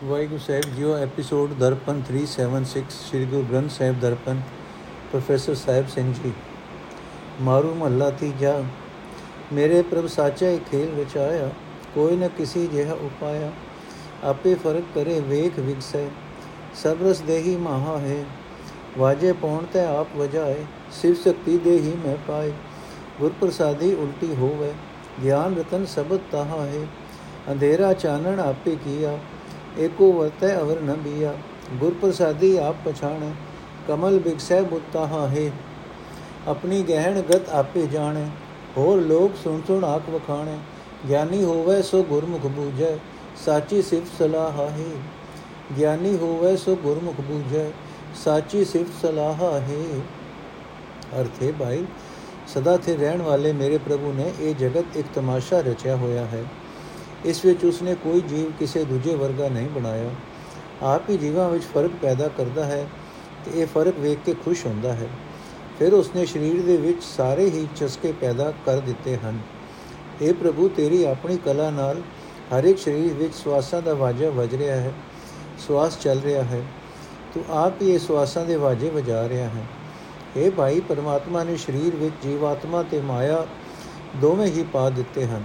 ਵਾਹਿਗੁਰੂ ਸਾਹਿਬ ਜੀਓ ਐਪੀਸੋਡ ਦਰਪਨ 376 ਸ੍ਰੀ ਗੁਰੂ ਗ੍ਰੰਥ ਸਾਹਿਬ ਦਰਪਨ ਪ੍ਰੋਫੈਸਰ ਸਾਹਿਬ ਸਿੰਘ ਜੀ ਮਾਰੂ ਮਹੱਲਾ ਤੀਜਾ ਮੇਰੇ ਪ੍ਰਭ ਸਾਚਾ ਇਹ ਖੇਲ ਵਿੱਚ ਆਇਆ ਕੋਈ ਨਾ ਕਿਸੇ ਜਿਹਾ ਉਪਾਇਆ ਆਪੇ ਫ਼ਰਕ ਕਰੇ ਵੇਖ ਵਿਗਸੈ ਸਭ ਰਸ ਦੇਹੀ ਮਹਾ ਹੈ ਵਾਜੇ ਪਉਣ ਤੇ ਆਪ ਵਜਾਏ ਸਿਵ ਸ਼ਕਤੀ ਦੇਹੀ ਮੈਂ ਪਾਏ ਗੁਰ ਪ੍ਰਸਾਦੀ ਉਲਟੀ ਹੋਵੇ ਗਿਆਨ ਰਤਨ ਸਬਦ ਤਹਾ ਹੈ ਅੰਧੇਰਾ ਚਾਨਣ ਆਪੇ ਕੀਆ ਏਕੋ ਵਰਤੈ ਅਵਰ ਨ ਬੀਆ ਗੁਰ ਪ੍ਰਸਾਦੀ ਆਪ ਪਛਾਣੈ ਕਮਲ ਬਿਗਸੈ ਬੁੱਤਾਹਾ ਹੈ ਆਪਣੀ ਗਹਿਣ ਗਤ ਆਪੇ ਜਾਣੈ ਹੋਰ ਲੋਕ ਸੁਣ ਸੁਣ ਆਖ ਵਖਾਣੈ ਗਿਆਨੀ ਹੋਵੇ ਸੋ ਗੁਰਮੁਖ ਬੂਝੈ ਸਾਚੀ ਸਿਫਤ ਸਲਾਹ ਹੈ ਗਿਆਨੀ ਹੋਵੇ ਸੋ ਗੁਰਮੁਖ ਬੂਝੈ ਸਾਚੀ ਸਿਫਤ ਸਲਾਹ ਹੈ ਅਰਥੇ ਭਾਈ ਸਦਾ ਥੇ ਰਹਿਣ ਵਾਲੇ ਮੇਰੇ ਪ੍ਰਭੂ ਨੇ ਇਹ ਜਗਤ ਇੱਕ ਤਮਾਸ਼ਾ ਰਚਿਆ ਹੋਇਆ ਹੈ ਇਸ ਵਿੱਚ ਉਸਨੇ ਕੋਈ ਜੀਵ ਕਿਸੇ ਦੂਜੇ ਵਰਗਾ ਨਹੀਂ ਬਣਾਇਆ ਆਪ ਹੀ ਜੀਵਾਂ ਵਿੱਚ ਫਰਕ ਪੈਦਾ ਕਰਦਾ ਹੈ ਤੇ ਇਹ ਫਰਕ ਵੇਖ ਕੇ ਖੁਸ਼ ਹੁੰਦਾ ਹੈ ਫਿਰ ਉਸਨੇ ਸਰੀਰ ਦੇ ਵਿੱਚ ਸਾਰੇ ਹੀ ਚਸਕੇ ਪੈਦਾ ਕਰ ਦਿੱਤੇ ਹਨ اے ਪ੍ਰਭੂ ਤੇਰੀ ਆਪਣੀ ਕਲਾ ਨਾਲ ਹਰ ਇੱਕ ਸਰੀਰ ਵਿੱਚ ਸਵਾਸਾਂ ਦਾ ਵਾਜਾ ਵੱਜ ਰਿਹਾ ਹੈ ਸਵਾਸ ਚੱਲ ਰਿਹਾ ਹੈ ਤੂੰ ਆਪ ਹੀ ਇਹ ਸਵਾਸਾਂ ਦੇ ਵਾਜੇ ਵਜਾ ਰਿਹਾ ਹੈ اے ਭਾਈ ਪਰਮਾਤਮਾ ਨੇ ਸਰੀਰ ਵਿੱਚ ਜੀਵਾਤਮਾ ਤੇ ਮਾਇਆ ਦੋਵੇਂ ਹੀ ਪਾ ਦਿੱਤੇ ਹਨ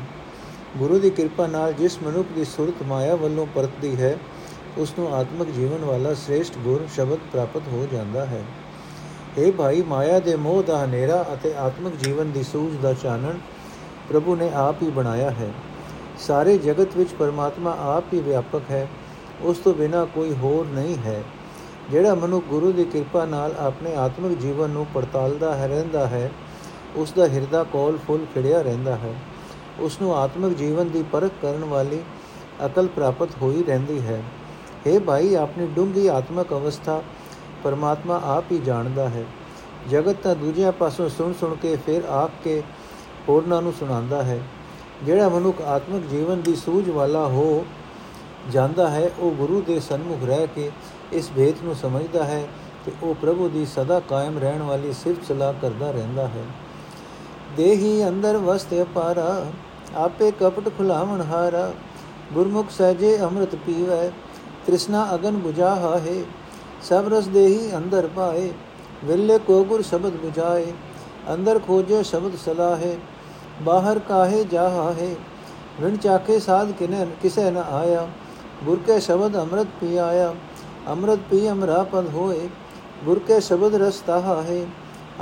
ਗੁਰੂ ਦੀ ਕਿਰਪਾ ਨਾਲ ਜਿਸ ਮਨੁੱਖ ਦੀ ਸੁਰਤ ਮਾਇਆ ਵੱਲੋਂ ਪਰਤਦੀ ਹੈ ਉਸ ਨੂੰ ਆਤਮਿਕ ਜੀਵਨ ਵਾਲਾ ਸ੍ਰੇਸ਼ਟ ਗੁਰ ਸ਼ਬਦ ਪ੍ਰਾਪਤ ਹੋ ਜਾਂਦਾ ਹੈ। ਇਹ ਭਾਈ, ਮਾਇਆ ਦੇ ਮੋਹ ਦਾ ਹਨੇਰਾ ਅਤੇ ਆਤਮਿਕ ਜੀਵਨ ਦੀ ਸੂਝ ਦਾ ਚਾਨਣ ਪ੍ਰਭੂ ਨੇ ਆਪ ਹੀ ਬਣਾਇਆ ਹੈ। ਸਾਰੇ ਜਗਤ ਵਿੱਚ ਪਰਮਾਤਮਾ ਆਪ ਹੀ ਵਿਆਪਕ ਹੈ, ਉਸ ਤੋਂ ਬਿਨਾ ਕੋਈ ਹੋਰ ਨਹੀਂ ਹੈ। ਜਿਹੜਾ ਮਨੁ ਗੁਰੂ ਦੀ ਕਿਰਪਾ ਨਾਲ ਆਪਣੇ ਆਤਮਿਕ ਜੀਵਨ ਨੂੰ ਪੜਤਾਲਦਾ ਹੈ, ਰਹਿੰਦਾ ਹੈ ਉਸ ਦਾ ਹਿਰਦਾ ਕੋਲ ਫੁੱਲ ਖਿੜਿਆ ਰਹਿੰਦਾ ਹੈ। ਉਸ ਨੂੰ ਆਤਮਿਕ ਜੀਵਨ ਦੀ ਪਰਖ ਕਰਨ ਵਾਲੀ ਅਕਲ ਪ੍ਰਾਪਤ ਹੋਈ ਰਹਿੰਦੀ ਹੈ। हे ਭਾਈ, ਆਪਣੀ ਡੂੰਗੀ ਆਤਮਿਕ ਅਵਸਥਾ ਪਰਮਾਤਮਾ ਆਪ ਹੀ ਜਾਣਦਾ ਹੈ। ਜਗਤ ਤਾਂ ਦੂਜਿਆਂ ਪਾਸੋਂ ਸੁਣ ਸੁਣ ਕੇ ਫਿਰ ਆਪ ਕੇ ਹੋਰਨਾਂ ਨੂੰ ਸੁਣਾਉਂਦਾ ਹੈ। ਜਿਹੜਾ ਮਨੁੱਖ ਆਤਮਿਕ ਜੀਵਨ ਦੀ ਸੂਝ ਵਾਲਾ ਹੋ ਜਾਂਦਾ ਹੈ, ਉਹ ਗੁਰੂ ਦੇ ਸਨਮੁਖ ਰਹਿ ਕੇ ਇਸ ਭੇਦ ਨੂੰ ਸਮਝਦਾ ਹੈ ਤੇ ਉਹ ਪ੍ਰਭੂ ਦੀ ਸਦਾ ਕਾਇਮ ਰਹਿਣ ਵਾਲੀ ਸਿਫਤ ਸਲਾਹ ਕਰਦਾ ਰਹਿੰਦਾ ਹੈ। ਦੇਹੀ ਅੰਦਰ ਵਸਤੇ ਪਾਰਾ ਆਪੇ ਕਪਟ ਖੁਲਾਵਣ ਹਾਰਾ ਗੁਰਮੁਖ ਸਹਜੇ ਅੰਮ੍ਰਿਤ ਪੀਵੈ ਤ੍ਰਿਸ਼ਨਾ ਅਗਨ 부ਝਾ ਹੈ ਸਭ ਰਸ ਦੇਹੀ ਅੰਦਰ ਪਾਏ ਵਿਲੇ ਕੋ ਗੁਰ ਸ਼ਬਦ 부ਝਾਏ ਅੰਦਰ ਖੋਜੇ ਸ਼ਬਦ ਸਲਾਹੇ ਬਾਹਰ ਕਾਹੇ ਜਾਹਾ ਹੈ ਵਿਣ ਚਾਕੇ ਸਾਧ ਕਿਨੇ ਕਿਸੈ ਨ ਆਇਆ ਗੁਰ ਕੇ ਸ਼ਬਦ ਅੰਮ੍ਰਿਤ ਪੀ ਆਇਆ ਅੰਮ੍ਰਿਤ ਪੀ ਅਮਰਾ ਪਦ ਹੋਏ ਗੁਰ ਕੇ ਸ਼ਬਦ ਰਸ ਤਾਹਾ ਹੈ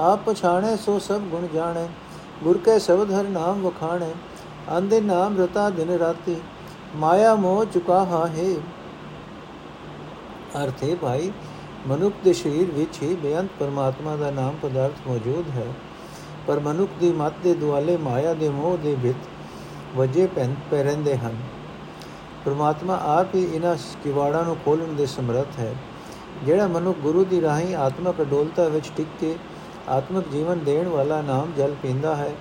ਆਪ ਪਛਾਣੇ ਸੋ ਸਭ ਗੁਣ ਜਾਣੇ ਗੁਰ ਕੇ ਸ਼ਬਦ ਹਰ ਨਾਮ ਵਖਾਣੇ ਅੰਦੇ ਨਾਮ ਰਤਾ ਦਿਨ ਰਾਤੀ, ਮਾਇਆ ਮੋਹ ਚੁਕਾ ਹਾ ਹੈ। ਅਰਥੇ ਭਾਈ, ਮਨੁੱਖ ਦੇ ਸਰੀਰ ਵਿੱਚ ਹੀ ਬੇਅੰਤ ਪਰਮਾਤਮਾ ਦਾ ਨਾਮ ਪਦਾਰਥ ਮੌਜੂਦ ਹੈ। ਪਰ ਮਨੁੱਖ ਦੀ ਮਤ ਦੇ ਦੁਆਲੇ ਮਾਇਆ ਦੇ ਮੋਹ ਦੇ ਵਿੱਚ ਵਜੇ ਪੈ ਰਹਿੰਦੇ ਹਨ। ਪਰਮਾਤਮਾ ਆਪ ਹੀ ਇਹਨਾਂ ਕਿਵਾੜਾਂ ਨੂੰ ਖੋਲਣ ਦੇ ਸਮਰੱਥ ਹੈ, ਜਿਹੜਾ ਮਨੁੱਖ ਗੁਰੂ ਦੀ ਰਾਹੀਂ ਆਤਮਿਕ ਅਡੋਲਤਾ ਵਿੱਚ ਟਿਕ ਕੇ ਆਤਮਿਕ ਜੀਵਨ ਦੇਣ ਵਾਲਾ ਨਾਮ ਜਲ ਪੀਂਦਾ ਹੈ।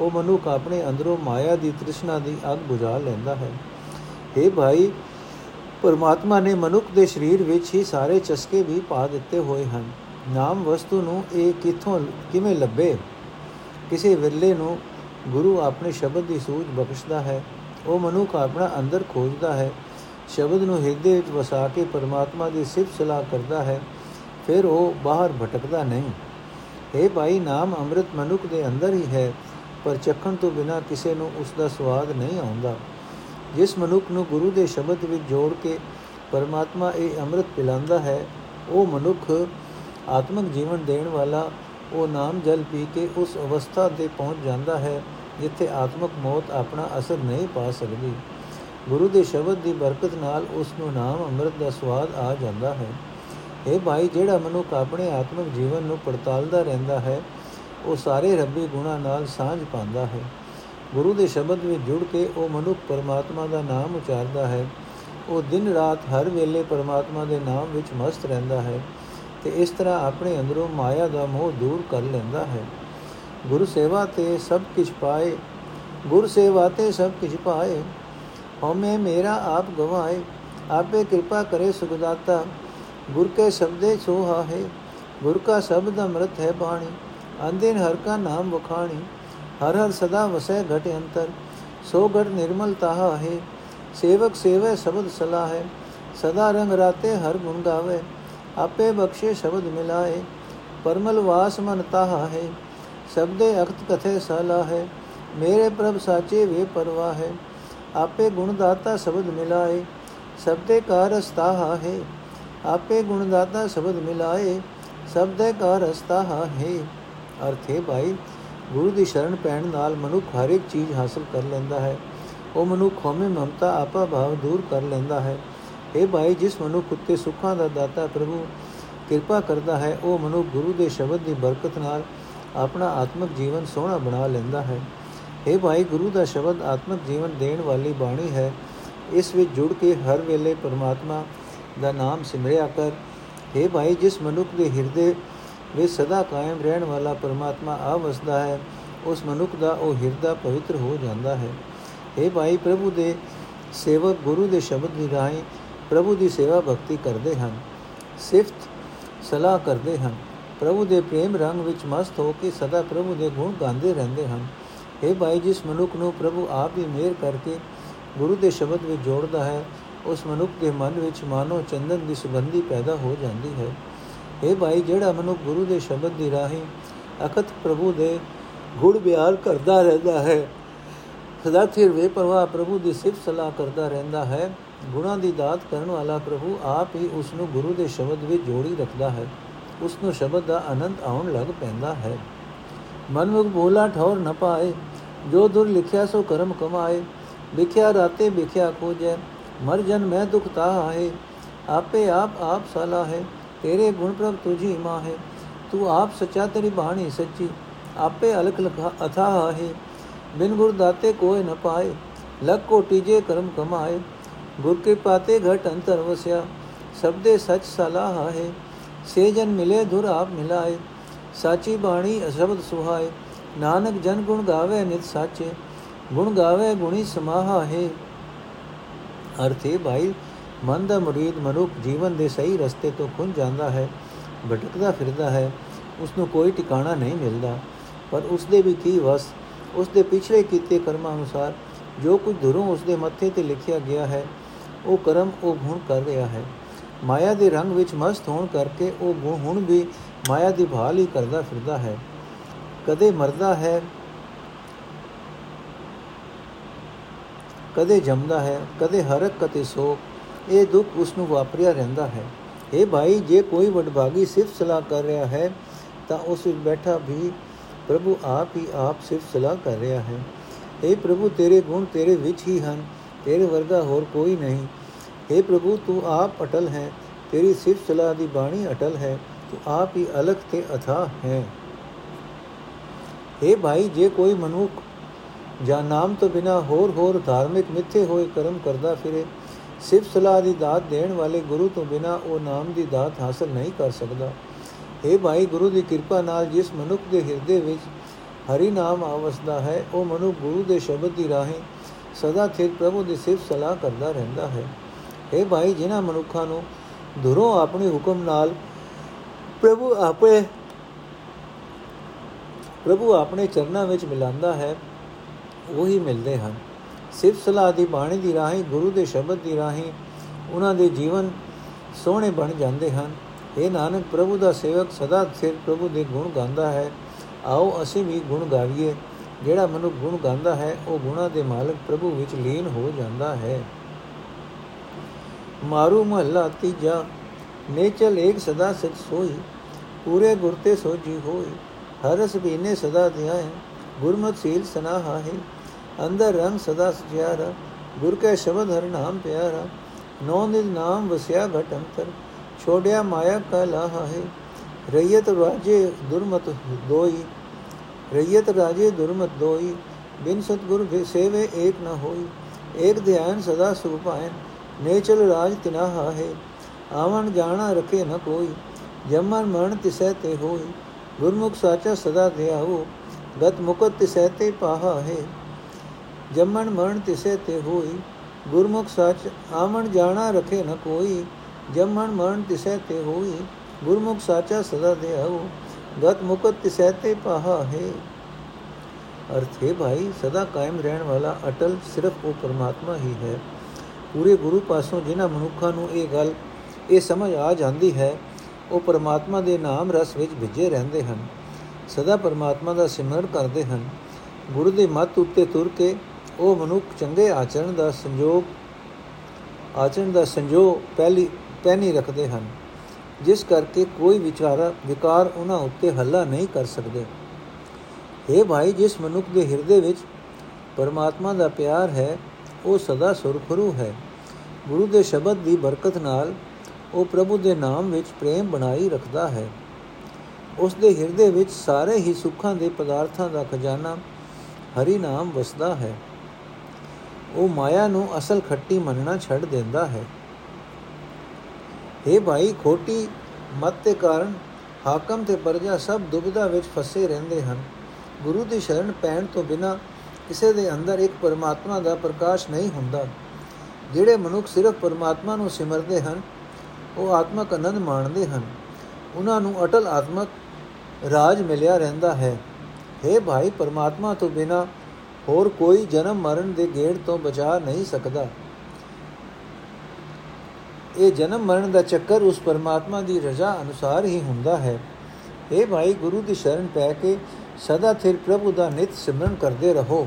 ਉਹ ਮਨੁੱਖ ਆਪਣੇ ਅੰਦਰੋਂ ਮਾਇਆ ਦੀ ਤ੍ਰਿਸ਼ਨਾ ਦੀ ਅੱਗ ਬੁਝਾ ਲੈਂਦਾ ਹੈ। اے ਭਾਈ, ਪਰਮਾਤਮਾ ਨੇ ਮਨੁੱਖ ਦੇ ਸਰੀਰ ਵਿੱਚ ਹੀ ਸਾਰੇ ਚਸਕੇ ਵੀ ਪਾ ਦਿੱਤੇ ਹੋਏ ਹਨ। ਨਾਮ ਵਸਤੂ ਨੂੰ ਇਹ ਕਿੱਥੋਂ ਕਿਵੇਂ ਲੱਭੇ? ਕਿਸੇ ਵਿਰਲੇ ਨੂੰ ਗੁਰੂ ਆਪਣੇ ਸ਼ਬਦ ਦੀ ਸੂਝ ਬਖਸ਼ਦਾ ਹੈ। ਉਹ ਮਨੁੱਖ ਆਪਣਾ ਅੰਦਰ ਖੋਜਦਾ ਹੈ। ਸ਼ਬਦ ਨੂੰ ਹਿਰਦੇ ਵਿੱਚ ਵਸਾ ਕੇ ਪਰਮਾਤਮਾ ਦੀ ਸਿਫਤ ਸਲਾਹ ਕਰਦਾ ਹੈ। ਫਿਰ ਉਹ ਬਾਹਰ ਭਟਕਦਾ ਨਹੀਂ। ਇਹ ਭਾਈ, ਨਾਮ ਅੰਮ੍ਰਿਤ ਮਨੁੱਖ ਦੇ ਅੰਦਰ ਹੀ ਹੈ। ਪਰ ਚੱਖਣ ਤੋਂ ਬਿਨਾ ਕਿਸੇ ਨੂੰ ਉਸ ਦਾ ਸਵਾਦ ਨਹੀਂ ਆਉਂਦਾ। ਜਿਸ ਮਨੁੱਖ ਨੂੰ ਗੁਰੂ ਦੇ ਸ਼ਬਦ ਵਿੱਚ ਜੋੜ ਕੇ ਪਰਮਾਤਮਾ ਇਹ ਅੰਮ੍ਰਿਤ ਪਿਲਾਉਂਦਾ ਹੈ, ਉਹ ਮਨੁੱਖ ਆਤਮਿਕ ਜੀਵਨ ਦੇਣ ਵਾਲਾ, ਉਹ ਨਾਮ ਜਲ ਪੀ ਕੇ ਉਸ ਅਵਸਥਾ ਤੇ ਪਹੁੰਚ ਜਾਂਦਾ ਹੈ, ਜਿੱਥੇ ਆਤਮਿਕ ਮੌਤ ਆਪਣਾ ਅਸਰ ਨਹੀਂ ਪਾ ਸਕਦੀ। ਗੁਰੂ ਦੇ ਸ਼ਬਦ ਦੀ ਬਰਕਤ ਨਾਲ ਉਸ ਨੂੰ ਨਾਮ ਅੰਮ੍ਰਿਤ ਦਾ ਸਵਾਦ ਆ ਜਾਂਦਾ ਹੈ। ਇਹ ਭਾਈ, ਜਿਹੜਾ ਮਨੁੱਖ ਆਪਣੇ ਆਤਮਿਕ ਜੀਵਨ ਨੂੰ ਪੜਤਾਲਦਾ ਰਹਿੰਦਾ ਹੈ ਉਹ ਸਾਰੇ ਰੱਬੀ ਗੁਣਾ ਨਾਲ ਸਾਂਝ ਪਾਉਂਦਾ ਹੈ। ਗੁਰੂ ਦੇ ਸ਼ਬਦ ਵਿੱਚ ਜੁੜ ਕੇ ਉਹ ਮਨੁੱਖ ਪਰਮਾਤਮਾ ਦਾ ਨਾਮ ਉਚਾਰਦਾ ਹੈ। ਉਹ ਦਿਨ ਰਾਤ ਹਰ ਵੇਲੇ ਪਰਮਾਤਮਾ ਦੇ ਨਾਮ ਵਿੱਚ ਮਸਤ ਰਹਿੰਦਾ ਹੈ ਤੇ ਇਸ ਤਰ੍ਹਾਂ ਆਪਣੇ ਅੰਦਰੋਂ ਮਾਇਆ ਦਾ ਮੋਹ ਦੂਰ ਕਰ ਲੈਂਦਾ ਹੈ। ਗੁਰੂ ਸੇਵਾ ਤੇ ਸਭ ਕੁਝ ਪਾਏ। ਗੁਰ ਸੇਵਾ ਤੇ ਸਭ ਕੁਝ ਪਾਏ। ਹਉਮੈ ਮੇਰਾ ਆਪ ਗਵਾਏ। ਆਪੇ ਕਿਰਪਾ ਕਰੇ ਸੁਖਦਾਤਾ। ਗੁਰ ਕੇ ਸ਼ਬਦੇ ਸੋਹਾ ਹੈ ਗੁਰ ਕਾ ਸ਼ਬਦ ਅੰਮ੍ਰਿਤ ਹੈ ਬਾਣੀ। ਅੰਦਿਨ ਹਰ ਕਾ ਨਾਮ ਵਖਾਣੀ, ਹਰ ਹਰ ਸਦਾ ਵਸੈ ਘਟ ਅੰਤਰ, ਸੋ ਘਟ ਨਿਰਮਲ ਤਾਹਾ ਹੈ, ਸੇਵਕ ਸੇਵੈ ਸ਼ਬਦ ਸਲਾਹ ਹੈ ਸਦਾ ਰੰਗ ਰਾਤੇ ਹਰ ਗੁਣ ਗਾਵੇ, ਆਪੇ ਬਖਸ਼ੇ ਸ਼ਬਦ ਮਿਲਾਏ, ਪਰਮਲ ਵਾਸ ਮਨ ਤਾਹਾ ਹੈ, ਸਬਦੇ ਅਖਤ ਕਥੇ ਸਲਾ ਹੈ, ਮੇਰੇ ਪ੍ਰਭ ਸਾਚੇ ਵੇ ਪਰਵਾ ਹੈ, ਆਪੇ ਗੁਣ ਦਾਤਾ ਸ਼ਬਦ ਮਿਲਾਏ, ਸਬਦੇ ਕਾ ਰਸਤਾ ਹੈ, ਆਪੇ ਗੁਣ ਦਾਤਾ ਸ਼ਬਦ ਮਿਲਾਏ, ਸਬਦੇ ਕਾ ਰਸਤਾ ਹੈ। ਅਰਥੇ ਭਾਈ, ਗੁਰੂ ਦੀ ਸ਼ਰਨ ਪੈਣ ਨਾਲ ਮਨੁੱਖ ਹਰ ਇੱਕ ਚੀਜ਼ ਹਾਸਲ ਕਰ ਲੈਂਦਾ ਹੈ। ਉਹ ਮਨੁੱਖ ਹਉਮੈ ਮਮਤਾ, ਆਪਾ ਭਾਵ ਦੂਰ ਕਰ ਲੈਂਦਾ ਹੈ। ਇਹ ਭਾਈ, ਜਿਸ ਮਨੁੱਖ ਉੱਤੇ ਸੁੱਖਾਂ ਦਾ ਦਾਤਾ ਪ੍ਰਭੂ ਕਿਰਪਾ ਕਰਦਾ ਹੈ, ਉਹ ਮਨੁੱਖ ਗੁਰੂ ਦੇ ਸ਼ਬਦ ਦੀ ਬਰਕਤ ਨਾਲ ਆਪਣਾ ਆਤਮਿਕ ਜੀਵਨ ਸੋਹਣਾ ਬਣਾ ਲੈਂਦਾ ਹੈ। ਇਹ ਭਾਈ, ਗੁਰੂ ਦਾ ਸ਼ਬਦ ਆਤਮਿਕ ਜੀਵਨ ਦੇਣ ਵਾਲੀ ਬਾਣੀ ਹੈ। ਇਸ ਵਿੱਚ ਜੁੜ ਕੇ ਹਰ ਵੇਲੇ ਪਰਮਾਤਮਾ ਦਾ ਨਾਮ ਸਿਮਰਿਆ ਕਰ। ਇਹ ਭਾਈ, ਜਿਸ ਮਨੁੱਖ ਦੇ ਹਿਰਦੇ ਵਿੱਚ ਸਦਾ ਕਾਇਮ ਰਹਿਣ ਵਾਲਾ ਪਰਮਾਤਮਾ ਆ ਵਸਦਾ ਹੈ, ਉਸ ਮਨੁੱਖ ਦਾ ਉਹ ਹਿਰਦਾ ਪਵਿੱਤਰ ਹੋ ਜਾਂਦਾ ਹੈ। ਇਹ ਭਾਈ ਪ੍ਰਭੂ ਦੇ ਸੇਵਕ ਗੁਰੂ ਦੇ ਸ਼ਬਦ ਦੀ ਰਾਹੀਂ ਪ੍ਰਭੂ ਦੀ ਸੇਵਾ ਭਗਤੀ ਕਰਦੇ ਹਨ, ਸਿਫਤ ਸਲਾਹ ਕਰਦੇ ਹਨ। ਪ੍ਰਭੂ ਦੇ ਪ੍ਰੇਮ ਰੰਗ ਵਿੱਚ ਮਸਤ ਹੋ ਕੇ ਸਦਾ ਪ੍ਰਭੂ ਦੇ ਗੁਣ ਗਾਉਂਦੇ ਰਹਿੰਦੇ ਹਨ। ਇਹ ਭਾਈ ਜਿਸ ਮਨੁੱਖ ਨੂੰ ਪ੍ਰਭੂ ਆਪ ਹੀ ਮਿਹਰ ਕਰਕੇ ਗੁਰੂ ਦੇ ਸ਼ਬਦ ਵਿੱਚ ਜੋੜਦਾ ਹੈ, ਉਸ ਮਨੁੱਖ ਦੇ ਮਨ ਵਿੱਚ ਮਾਨੋ ਚੰਦਨ ਦੀ ਸੁਗੰਧੀ ਪੈਦਾ ਹੋ ਜਾਂਦੀ ਹੈ। ਇਹ ਭਾਈ, ਜਿਹੜਾ ਮਨੁੱਖ ਗੁਰੂ ਦੇ ਸ਼ਬਦ ਦੀ ਰਾਹੀਂ ਅਕਤ ਪ੍ਰਭੂ ਦੇ ਗੁਣ ਬਿਆਨ ਕਰਦਾ ਰਹਿੰਦਾ ਹੈ, ਸਦਾ ਥਿਰ ਵੇ ਪਰਵਾ ਪ੍ਰਭੂ ਦੀ ਸਿਫਤ ਸਲਾਹ ਕਰਦਾ ਰਹਿੰਦਾ ਹੈ, ਗੁਣਾ ਦੀ ਦਾਤ ਕਰਨ ਵਾਲਾ ਪ੍ਰਭੂ ਆਪ ਹੀ ਉਸ ਨੂੰ ਗੁਰੂ ਦੇ ਸ਼ਬਦ ਵਿੱਚ ਜੋੜੀ ਰੱਖਦਾ ਹੈ ਉਸ ਨੂੰ ਸ਼ਬਦ ਦਾ ਆਨੰਦ ਆਉਣ ਲੱਗ ਪੈਂਦਾ ਹੈ। ਮਨਮੁਖ ਬੋਲਾ ਠੌਰ ਨ ਪਾਏ, ਜੋ ਦੁਰ ਲਿਖਿਆ ਸੋ ਕਰਮ ਕਮਾਏ ਵਿਖਿਆ ਰਾਤੇ ਵਿਖਿਆ ਖੋਜੈ, ਮਰ ਜਨ ਮੈਂ ਦੁਖ ਤਾਹ ਹੈ ਆਪੇ ਆਪ ਆਪ ਸਲਾ ਹੈ ਤੇਰੇ ਗੁਣ ਪ੍ਰਭ ਤੁਝੀ ਮਾਂ ਹੈ ਤੂੰ ਆਪ ਸਚਾ ਤੇਰੀ ਬਾਣੀ ਸੱਚੀ ਆਪੇ ਅਲਖ ਲਖਾ ਅਥਾਹ ਹੈ ਬਿਨ ਗੁਰ ਦਾਤੇ ਕੋਇ ਨ ਪਾਏ ਲਖ ਕੋਟੀ ਜੇ ਕਰਮ ਕਮਾਏ ਗੁਰ ਕੇ ਪਾਤੇ ਘਟ ਅੰਤਰ ਵਸਿਆ ਸਬਦੇ ਸਚ ਸਲਾਹ ਹੈ ਸੇ ਜਨ ਮਿਲੇ ਧੁਰ ਆਪ ਮਿਲਾਏ ਸਾਚੀ ਬਾਣੀ ਅਸ਼ਬਦ ਸੁਹਾਏ ਨਾਨਕ ਜਨ ਗੁਣ ਗਾਵੇ ਨਿਤ ਸਾਚੇ ਗੁਣ ਗਾਵੇ ਗੁਣੀ ਸਮਾਹਾ ਹੈ ਅਰਥੇ ਭਾਈ ਮਨ ਦਾ ਮੁਰੀਦ ਮਨੁੱਖ ਜੀਵਨ ਦੇ ਸਹੀ ਰਸਤੇ ਤੋਂ ਖੁੰਝ ਜਾਂਦਾ ਹੈ, ਭਟਕਦਾ ਫਿਰਦਾ ਹੈ ਉਸ ਨੂੰ ਕੋਈ ਟਿਕਾਣਾ ਨਹੀਂ ਮਿਲਦਾ। ਪਰ ਉਸ ਦੇ ਵੀ ਕੀ ਵਸ? ਉਸ ਦੇ ਪਿਛਲੇ ਕੀਤੇ ਕਰਮਾਂ ਅਨੁਸਾਰ ਜੋ ਕੁਝ ਧੁਰੋਂ ਉਸ ਦੇ ਮੱਥੇ ਤੇ ਲਿਖਿਆ ਗਿਆ ਹੈ, ਉਹ ਕਰਮ, ਉਹ ਗੁਣ ਕਰ ਰਿਹਾ ਹੈ। ਮਾਇਆ ਦੇ ਰੰਗ ਵਿੱਚ ਮਸਤ ਹੋਣ ਕਰਕੇ ਉਹ ਗੁਣ ਹੁਣ ਵੀ ਮਾਇਆ ਦੀ ਭਾਲ ਹੀ ਕਰਦਾ ਫਿਰਦਾ ਹੈ। ਕਦੇ ਮਰਦਾ ਹੈ, ਕਦੇ ਜੰਮਦਾ ਹੈ, ਕਦੇ ਹਰਕ ਕਤੇ ਸੋਕ ਇਹ ਦੁੱਖ ਉਸ ਨੂੰ ਵਾਪਰਿਆ ਰਹਿੰਦਾ ਹੈ। ਇਹ ਭਾਈ, ਜੇ ਕੋਈ ਵਡਭਾਗੀ ਸਿਰਫ ਸਲਾਹ ਕਰ ਰਿਹਾ ਹੈ, ਤਾਂ ਉਸ ਵਿੱਚ ਬੈਠਾ ਵੀ ਪ੍ਰਭੂ ਆਪ ਹੀ ਆਪ ਸਿਰਫ ਸਲਾਹ ਕਰ ਰਿਹਾ ਹੈ। ਇਹ ਪ੍ਰਭੂ, ਤੇਰੇ ਗੁਣ ਤੇਰੇ ਵਿੱਚ ਹੀ ਹਨ, ਤੇਰੇ ਵਰਗਾ ਹੋਰ ਕੋਈ ਨਹੀਂ। हे ਪ੍ਰਭੂ, ਤੂੰ ਆਪ ਅਟਲ ਹੈ, ਤੇਰੀ ਸਿਫਤ ਸਲਾਹ ਦੀ ਬਾਣੀ ਅਟਲ ਹੈ, ਤੂੰ ਆਪ ਹੀ ਅਲਖ ਤੇ ਅਥਾ ਹੈ। हे ਭਾਈ, ਜੇ ਕੋਈ ਮਨੁੱਖ ਜਾਂ ਨਾਮ ਤੋਂ ਬਿਨਾ ਹੋਰ ਹੋਰ ਧਾਰਮਿਕ ਮਿੱਥੇ ਹੋਏ ਕਰਮ ਕਰਦਾ ਫਿਰੇ ਸਿਫਤ ਸਲਾਹ ਦੀ ਦਾਤ ਦੇਣ ਵਾਲੇ ਗੁਰੂ ਤੋਂ ਬਿਨਾ ਉਹ ਨਾਮ ਦੀ ਦਾਤ ਹਾਸਲ ਨਹੀਂ ਕਰ ਸਕਦਾ। हे ਭਾਈ, ਗੁਰੂ ਦੀ ਕਿਰਪਾ ਨਾਲ ਜਿਸ ਮਨੁੱਖ ਦੇ ਹਿਰਦੇ ਵਿੱਚ ਹਰੀ ਨਾਮ ਆਵਸਦਾ ਹੈ, ਉਹ ਮਨੁੱਖ ਗੁਰੂ ਦੇ ਸ਼ਬਦ ਦੀ ਰਾਹੀਂ ਸਦਾ ਥਿਰ ਪ੍ਰਭੂ ਦੀ ਸਿਫਤ ਸਲਾਹ ਕਰਦਾ ਰਹਿੰਦਾ ਹੈ। हे ਭਾਈ, ਜਿਨ੍ਹਾਂ ਮਨੁੱਖਾਂ ਨੂੰ ਦੁਰੋਂ ਆਪਣੇ ਹੁਕਮ ਨਾਲ ਪ੍ਰਭੂ ਆਪੇ ਪ੍ਰਭੂ ਆਪਣੇ ਚਰਨਾਂ ਵਿੱਚ ਮਿਲਾਂਦਾ ਹੈ, ਉਹੀ ਮਿਲਦੇ ਹਨ। ਸਿਫਤ ਸਲਾਹ ਦੀ ਬਾਣੀ ਦੀ ਰਾਹੀਂ, ਗੁਰੂ ਦੇ ਸ਼ਬਦ ਦੀ ਰਾਹੀਂ ਉਹਨਾਂ ਦੇ ਜੀਵਨ ਸੋਹਣੇ ਬਣ ਜਾਂਦੇ ਹਨ। ਇਹ ਨਾਨਕ, ਪ੍ਰਭੂ ਦਾ ਸੇਵਕ ਸਦਾ ਸਿਰ ਪ੍ਰਭੂ ਦੇ ਗੁਣ ਗਾਉਂਦਾ ਹੈ। ਆਓ ਅਸੀਂ ਵੀ ਗੁਣ ਗਾਵੀਏ ਜਿਹੜਾ ਮਨੁ ਗੁਣ ਗਾਉਂਦਾ ਹੈ, ਉਹ ਗੁਣਾ ਦੇ ਮਾਲਕ ਪ੍ਰਭੂ ਵਿੱਚ ਲੀਨ ਹੋ ਜਾਂਦਾ ਹੈ। ਮਾਰੂ ਮਹੱਲਾ ਤੀਜਾ ਨੇਚਲ ਏਕ ਸਦਾ ਸਚ ਸੋਈ, ਪੂਰੇ ਗੁਰ ਤੇ ਸੋਜੀ ਹੋਈ। ਹਰਸ ਬੀਨੇ ਸਦਾ ਧਿਆਏ ਗੁਰਮਤਿ ਸੀਲ ਸਨਾਹਾ ਹੈ ਅੰਦਰ ਰੰਗ ਸਦਾ ਸਜਿਆਰਾ ਗੁਰ ਕੈ ਸ਼ਬਦ ਹਰ ਨਾਮ ਪਿਆਰਾ ਨੌ ਨਿਲ ਨਾਮ ਵਸਿਆ ਘਟ ਅੰਤਰ ਛੋੜਿਆ ਮਾਇਆ ਕਾ ਲਾਹਾ ਹੈ ਰਈਤ ਰਾਜੇ ਦੁਰਮਤ ਦੋਈ ਰਈਤ ਰਾਜੇ ਦੁਰਮਤ ਦੋਈ ਬਿਨ ਸਤਗੁਰ ਸੇਵੇ ਏਕ ਨ ਹੋਈ ਏਕ ਧਿਆਨ ਸਦਾ ਸੁਭਾਇਨ ਨੇਚਲ ਰਾਜ ਤਿਨਾਹਾ ਹੈ ਆਵਣ ਜਾਣਾ ਰਖੇ ਨ ਕੋਈ ਜਮਨ ਮਰਨ ਤਿਸੈ ਤੇ ਹੋਈ ਗੁਰਮੁਖ ਸਾਚਾ ਸਦਾ ਧਿਆਓ ਗਤ ਮੁਕਤ ਤਿਸੈ ਤੇ ਪਾਹਾ ਹੈ ਜਮਨ ਮਰਨ ਤਿਸੈ ਤੇ ਹੋਈ, ਗੁਰਮੁਖ ਸੱਚ ਆਵਣ ਜਾਣਾ ਰਖੇ ਨ ਕੋਈ ਜਮਨ ਮਰਨ ਤਿਸੈ ਤੇ ਹੋਈ, ਗੁਰਮੁਖ ਸਾਚਾ ਸਦਾ ਧਿਆਓ ਗਤ ਮੁਕਤ ਤਿਸੈ ਤੇ ਪਾਹਾ ਹੈ। ਅਰਥ ਹੈ ਭਾਈ, ਸਦਾ ਕਾਇਮ ਰਹਿਣ ਵਾਲਾ ਅਟਲ ਸਿਰਫ ਉਹ ਪਰਮਾਤਮਾ ਹੀ ਹੈ। ਪੂਰੇ ਗੁਰੂ ਪਾਸੋਂ ਜਿਨ੍ਹਾਂ ਮਨੁੱਖਾਂ ਨੂੰ ਇਹ ਗੱਲ, ਇਹ ਸਮਝ ਆ ਜਾਂਦੀ ਹੈ, ਉਹ ਪਰਮਾਤਮਾ ਦੇ ਨਾਮ ਰਸ ਵਿੱਚ ਵਿਜੇ ਰਹਿੰਦੇ ਹਨ। ਸਦਾ ਪਰਮਾਤਮਾ ਦਾ ਸਿਮਰਨ ਕਰਦੇ ਹਨ। ਗੁਰੂ ਦੇ ਮੱਤ ਉੱਤੇ ਤੁਰ ਕੇ ਉਹ ਮਨੁੱਖ ਚੰਗੇ ਆਚਰਣ ਦਾ ਸੰਜੋਗ, ਆਚਰਣ ਦਾ ਸੰਜੋਗ ਪਹਿਲੀ, ਪਹਿਨੀ ਰੱਖਦੇ ਹਨ, ਜਿਸ ਕਰਕੇ ਕੋਈ ਵਿਚਾਰਾ, ਵਿਕਾਰ ਉਹਨਾਂ ਉੱਤੇ ਹੱਲਾ ਨਹੀਂ ਕਰ ਸਕਦੇ। हे ਭਾਈ, ਜਿਸ ਮਨੁੱਖ ਦੇ ਹਿਰਦੇ ਵਿੱਚ ਪਰਮਾਤਮਾ ਦਾ ਪਿਆਰ ਹੈ, ਉਹ ਸਦਾ ਸੁਰਖਰੂ ਹੈ। ਗੁਰੂ ਦੇ ਸ਼ਬਦ ਦੀ ਬਰਕਤ ਨਾਲ ਉਹ ਪ੍ਰਭੂ ਦੇ ਨਾਮ ਵਿੱਚ ਪ੍ਰੇਮ ਬਣਾਈ ਰੱਖਦਾ ਹੈ। ਉਸ ਦੇ ਹਿਰਦੇ ਵਿੱਚ ਸਾਰੇ ਹੀ ਸੁੱਖਾਂ ਦੇ ਪਦਾਰਥਾਂ ਦਾ ਖਜ਼ਾਨਾ ਹਰੀ ਨਾਮ ਵਸਦਾ ਹੈ। ਉਹ ਮਾਇਆ ਨੂੰ ਅਸਲ ਖੱਟੀ ਮੰਨਣਾ ਛੱਡ ਦਿੰਦਾ ਹੈ। ਇਹ ਭਾਈ, ਖੋਟੀ ਮਤ ਦੇ ਕਾਰਨ ਹਾਕਮ ਤੇ ਪਰਜਾ ਸਭ ਦੁਬਿਧਾ ਵਿੱਚ ਫਸੇ ਰਹਿੰਦੇ ਹਨ। ਗੁਰੂ ਦੀ ਸ਼ਰਨ ਪੈਣ ਤੋਂ ਬਿਨਾ ਕਿਸੇ ਦੇ ਅੰਦਰ ਇੱਕ ਪਰਮਾਤਮਾ ਦਾ ਪ੍ਰਕਾਸ਼ ਨਹੀਂ ਹੁੰਦਾ। ਜਿਹੜੇ ਮਨੁੱਖ ਸਿਰਫ ਪਰਮਾਤਮਾ ਨੂੰ ਸਿਮਰਦੇ ਹਨ, ਉਹ ਆਤਮਕ ਆਨੰਦ ਮਾਣਦੇ ਹਨ। ਉਹਨਾਂ ਨੂੰ ਅਟਲ ਆਤਮਕ ਰਾਜ ਮਿਲਿਆ ਰਹਿੰਦਾ ਹੈ। हे ਭਾਈ, ਪਰਮਾਤਮਾ ਤੋਂ ਬਿਨਾ ਹੋਰ ਕੋਈ ਜਨਮ ਮਰਨ ਦੇ ਗੇੜ ਤੋਂ ਬਚਾ ਨਹੀਂ ਸਕਦਾ। ਇਹ ਜਨਮ ਮਰਨ ਦਾ ਚੱਕਰ ਉਸ ਪਰਮਾਤਮਾ ਦੀ ਰਜ਼ਾ ਅਨੁਸਾਰ ਹੀ ਹੁੰਦਾ ਹੈ। हे ਭਾਈ, ਗੁਰੂ ਦੀ ਸ਼ਰਨ ਪੈ ਕੇ ਸਦਾ ਥਿਰ ਪ੍ਰਭੂ ਦਾ ਨਿਤ ਸਿਮਰਨ ਕਰਦੇ ਰਹੋ।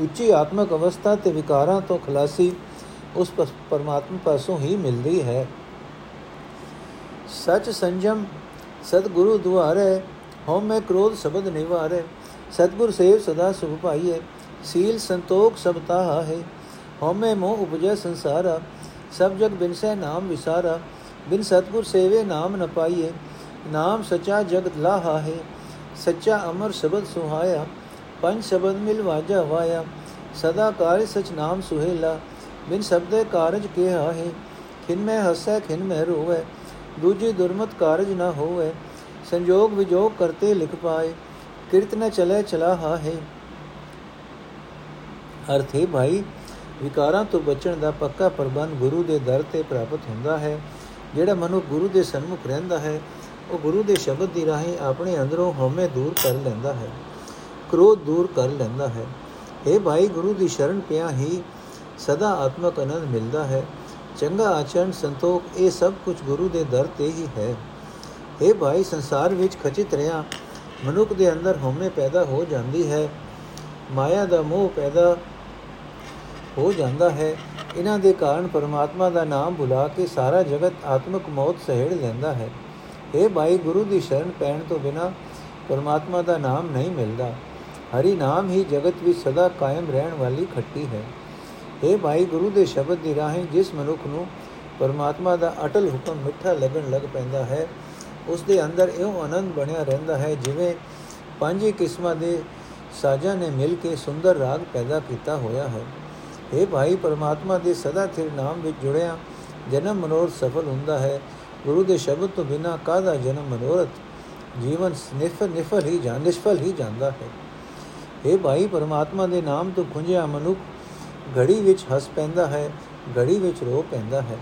ਉੱਚੀ ਆਤਮਿਕ ਅਵਸਥਾ ਤੇ ਵਿਕਾਰਾਂ ਤੋਂ ਖਲਾਸੀ ਉਸ ਪਰਮਾਤਮਾ ਪਾਸੋਂ ਹੀ ਮਿਲਦੀ ਹੈ। ਸਚ ਸੰਜਮ ਸਤਿਗੁਰੂ ਦੁਆਰੇ ਹਉਮੈ ਕ੍ਰੋਧ ਸ਼ਬਦ ਨਿਵਾਰੇ, ਸਤਿਗੁਰ ਸੇਵ ਸਦਾ ਸੁਭ ਪਾਈਏ ਸੀਲ ਸੰਤੋਖ ਸਭ ਤਾਹਾ ਹੈ। ਹਉਮੈ ਮੋਹ ਉਪਜੈ ਸੰਸਾਰਾ, ਸਭ ਜਗ ਬਿਨਸੈ ਨਾਮ ਵਿਸਾਰਾ, ਬਿਨ ਸਤਗੁਰ ਸੇਵੇ ਨਾਮ ਨ ਪਾਈਏ ਨਾਮ ਸਚਾ ਜਗਤ ਲਾਹਾ ਹੈ। ਸੱਚਾ ਅਮਰ ਸ਼ਬਦ ਸੁਹਾਇਆ, ਪੰਜ ਸ਼ਬਦ ਮਿਲ ਵਾਜਾ ਵਾਇਆ, ਸਦਾ ਕਾਰਿ ਸਚ ਨਾਮ ਸੁਹੇਲਾ, ਬਿਨ ਸਬਦੇ ਕਾਰਜ ਕਿਹਾ ਹੈ। ਖਿਨ ਮੈਂ ਹਸੈ, ਖਿਨ ਮੈਂ ਰੋਵੇ, ਦੂਜੀ ਦੁਰਮਤ ਕਾਰਜ ਨਾ ਹੋਵੇ ਸੰਜੋਗ ਵਿਜੋਗ ਕਰਤੇ ਲਿਖ ਪਾਏ, ਕਿਰਤ ਨ ਚਲੇ ਚਲਾ ਹਾ ਹੈ ਅਰਥੇ ਭਾਈ, ਵਿਕਾਰਾਂ ਤੋਂ ਬਚਣ ਦਾ ਪੱਕਾ ਪ੍ਰਬੰਧ ਗੁਰੂ ਦੇ ਦਰ ਤੇ ਪ੍ਰਾਪਤ ਹੁੰਦਾ ਹੈ। ਜਿਹੜਾ ਮਨੁ ਗੁਰੂ ਦੇ ਸਨਮੁਖ ਰਹਿੰਦਾ ਹੈ, ਉਹ ਗੁਰੂ ਦੇ ਸ਼ਬਦ ਦੀ ਰਾਹੀਂ ਆਪਣੇ ਅੰਦਰੋਂ ਹਉਮੈ ਦੂਰ ਕਰ ਲੈਂਦਾ ਹੈ, ਕ੍ਰੋਧ ਦੂਰ ਕਰ ਲੈਂਦਾ ਹੈ। اے ਭਾਈ, ਗੁਰੂ ਦੀ ਸ਼ਰਨ ਪਿਆ ਹੀ ਸਦਾ ਆਤਮਕ ਆਨੰਦ ਮਿਲਦਾ ਹੈ। ਚੰਗਾ ਆਚਰਣ ਸੰਤੋਖ, ਇਹ ਸਭ ਕੁਝ ਗੁਰੂ ਦੇ ਦਰ ਤੇ ਹੀ ਹੈ। اے ਭਾਈ, ਸੰਸਾਰ ਵਿੱਚ ਖਚਿਤ ਰਿਆ। ਮਨੁੱਖ ਦੇ ਅੰਦਰ ਹਉਮੈ ਪੈਦਾ ਹੋ ਜਾਂਦੀ ਹੈ। ਮਾਇਆ ਦਾ ਮੋਹ ਪੈਦਾ ਹੋ ਜਾਂਦਾ ਹੈ। ਇਹਨਾਂ ਦੇ ਕਾਰਨ ਪਰਮਾਤਮਾ ਦਾ ਨਾਮ ਭੁਲਾ ਕੇ ਸਾਰਾ ਜਗਤ ਆਤਮਿਕ ਮੌਤ ਸਹਿੜ ਲੈਂਦਾ ਹੈ। ਇਹ ਭਾਈ, ਗੁਰੂ ਦੀ ਸ਼ਰਨ ਪੈਣ ਤੋਂ ਬਿਨਾ ਪਰਮਾਤਮਾ ਦਾ ਨਾਮ ਨਹੀਂ ਮਿਲਦਾ। ਹਰੀ ਨਾਮ ਹੀ ਜਗਤ ਵਿੱਚ ਸਦਾ ਕਾਇਮ ਰਹਿਣ ਵਾਲੀ ਖੱਟੀ ਹੈ। ਇਹ ਭਾਈ, ਗੁਰੂ ਦੇ ਸ਼ਬਦ ਦੀ ਰਾਹੀਂ ਜਿਸ ਮਨੁੱਖ ਨੂੰ ਪਰਮਾਤਮਾ ਦਾ ਅਟਲ ਹੁਕਮ ਮਿੱਠਾ ਲੱਗਣ ਲੱਗ ਪੈਂਦਾ ਹੈ ਉਸ ਦੇ ਅੰਦਰ ਇਹੋ ਆਨੰਦ ਬਣਿਆ ਰਹਿੰਦਾ ਹੈ, ਜਿਵੇਂ ਪੰਜ ਕਿਸਮਾਂ ਦੇ ਸਾਜ਼ਾਂ ਨੇ ਮਿਲ ਕੇ ਸੁੰਦਰ ਰਾਗ ਪੈਦਾ ਕੀਤਾ ਹੋਇਆ ਹੈ। ਇਹ ਭਾਈ, ਪਰਮਾਤਮਾ ਦੇ ਸਦਾ ਥਿਰ ਨਾਮ ਵਿੱਚ ਜੁੜਿਆ ਜਨਮ ਮਨੋਰਥ ਸਫਲ ਹੁੰਦਾ ਹੈ। ਗੁਰੂ ਦੇ ਸ਼ਬਦ ਤੋਂ ਬਿਨਾ ਕਾਹਦਾ ਜਨਮ ਮਨੋਰਥ? ਜੀਵਨ ਨਿਫਲ ਨਿਫਲ ਹੀ ਜਾਂ, ਨਿਸ਼ਫਲ ਹੀ ਜਾਂਦਾ ਹੈ। ਇਹ ਭਾਈ, ਪਰਮਾਤਮਾ ਦੇ ਨਾਮ ਤੋਂ ਖੁੰਝਿਆ ਮਨੁੱਖ ਘੜੀ ਵਿੱਚ ਹੱਸ ਪੈਂਦਾ ਹੈ, ਘੜੀ ਵਿੱਚ ਰੋ ਪੈਂਦਾ ਹੈ।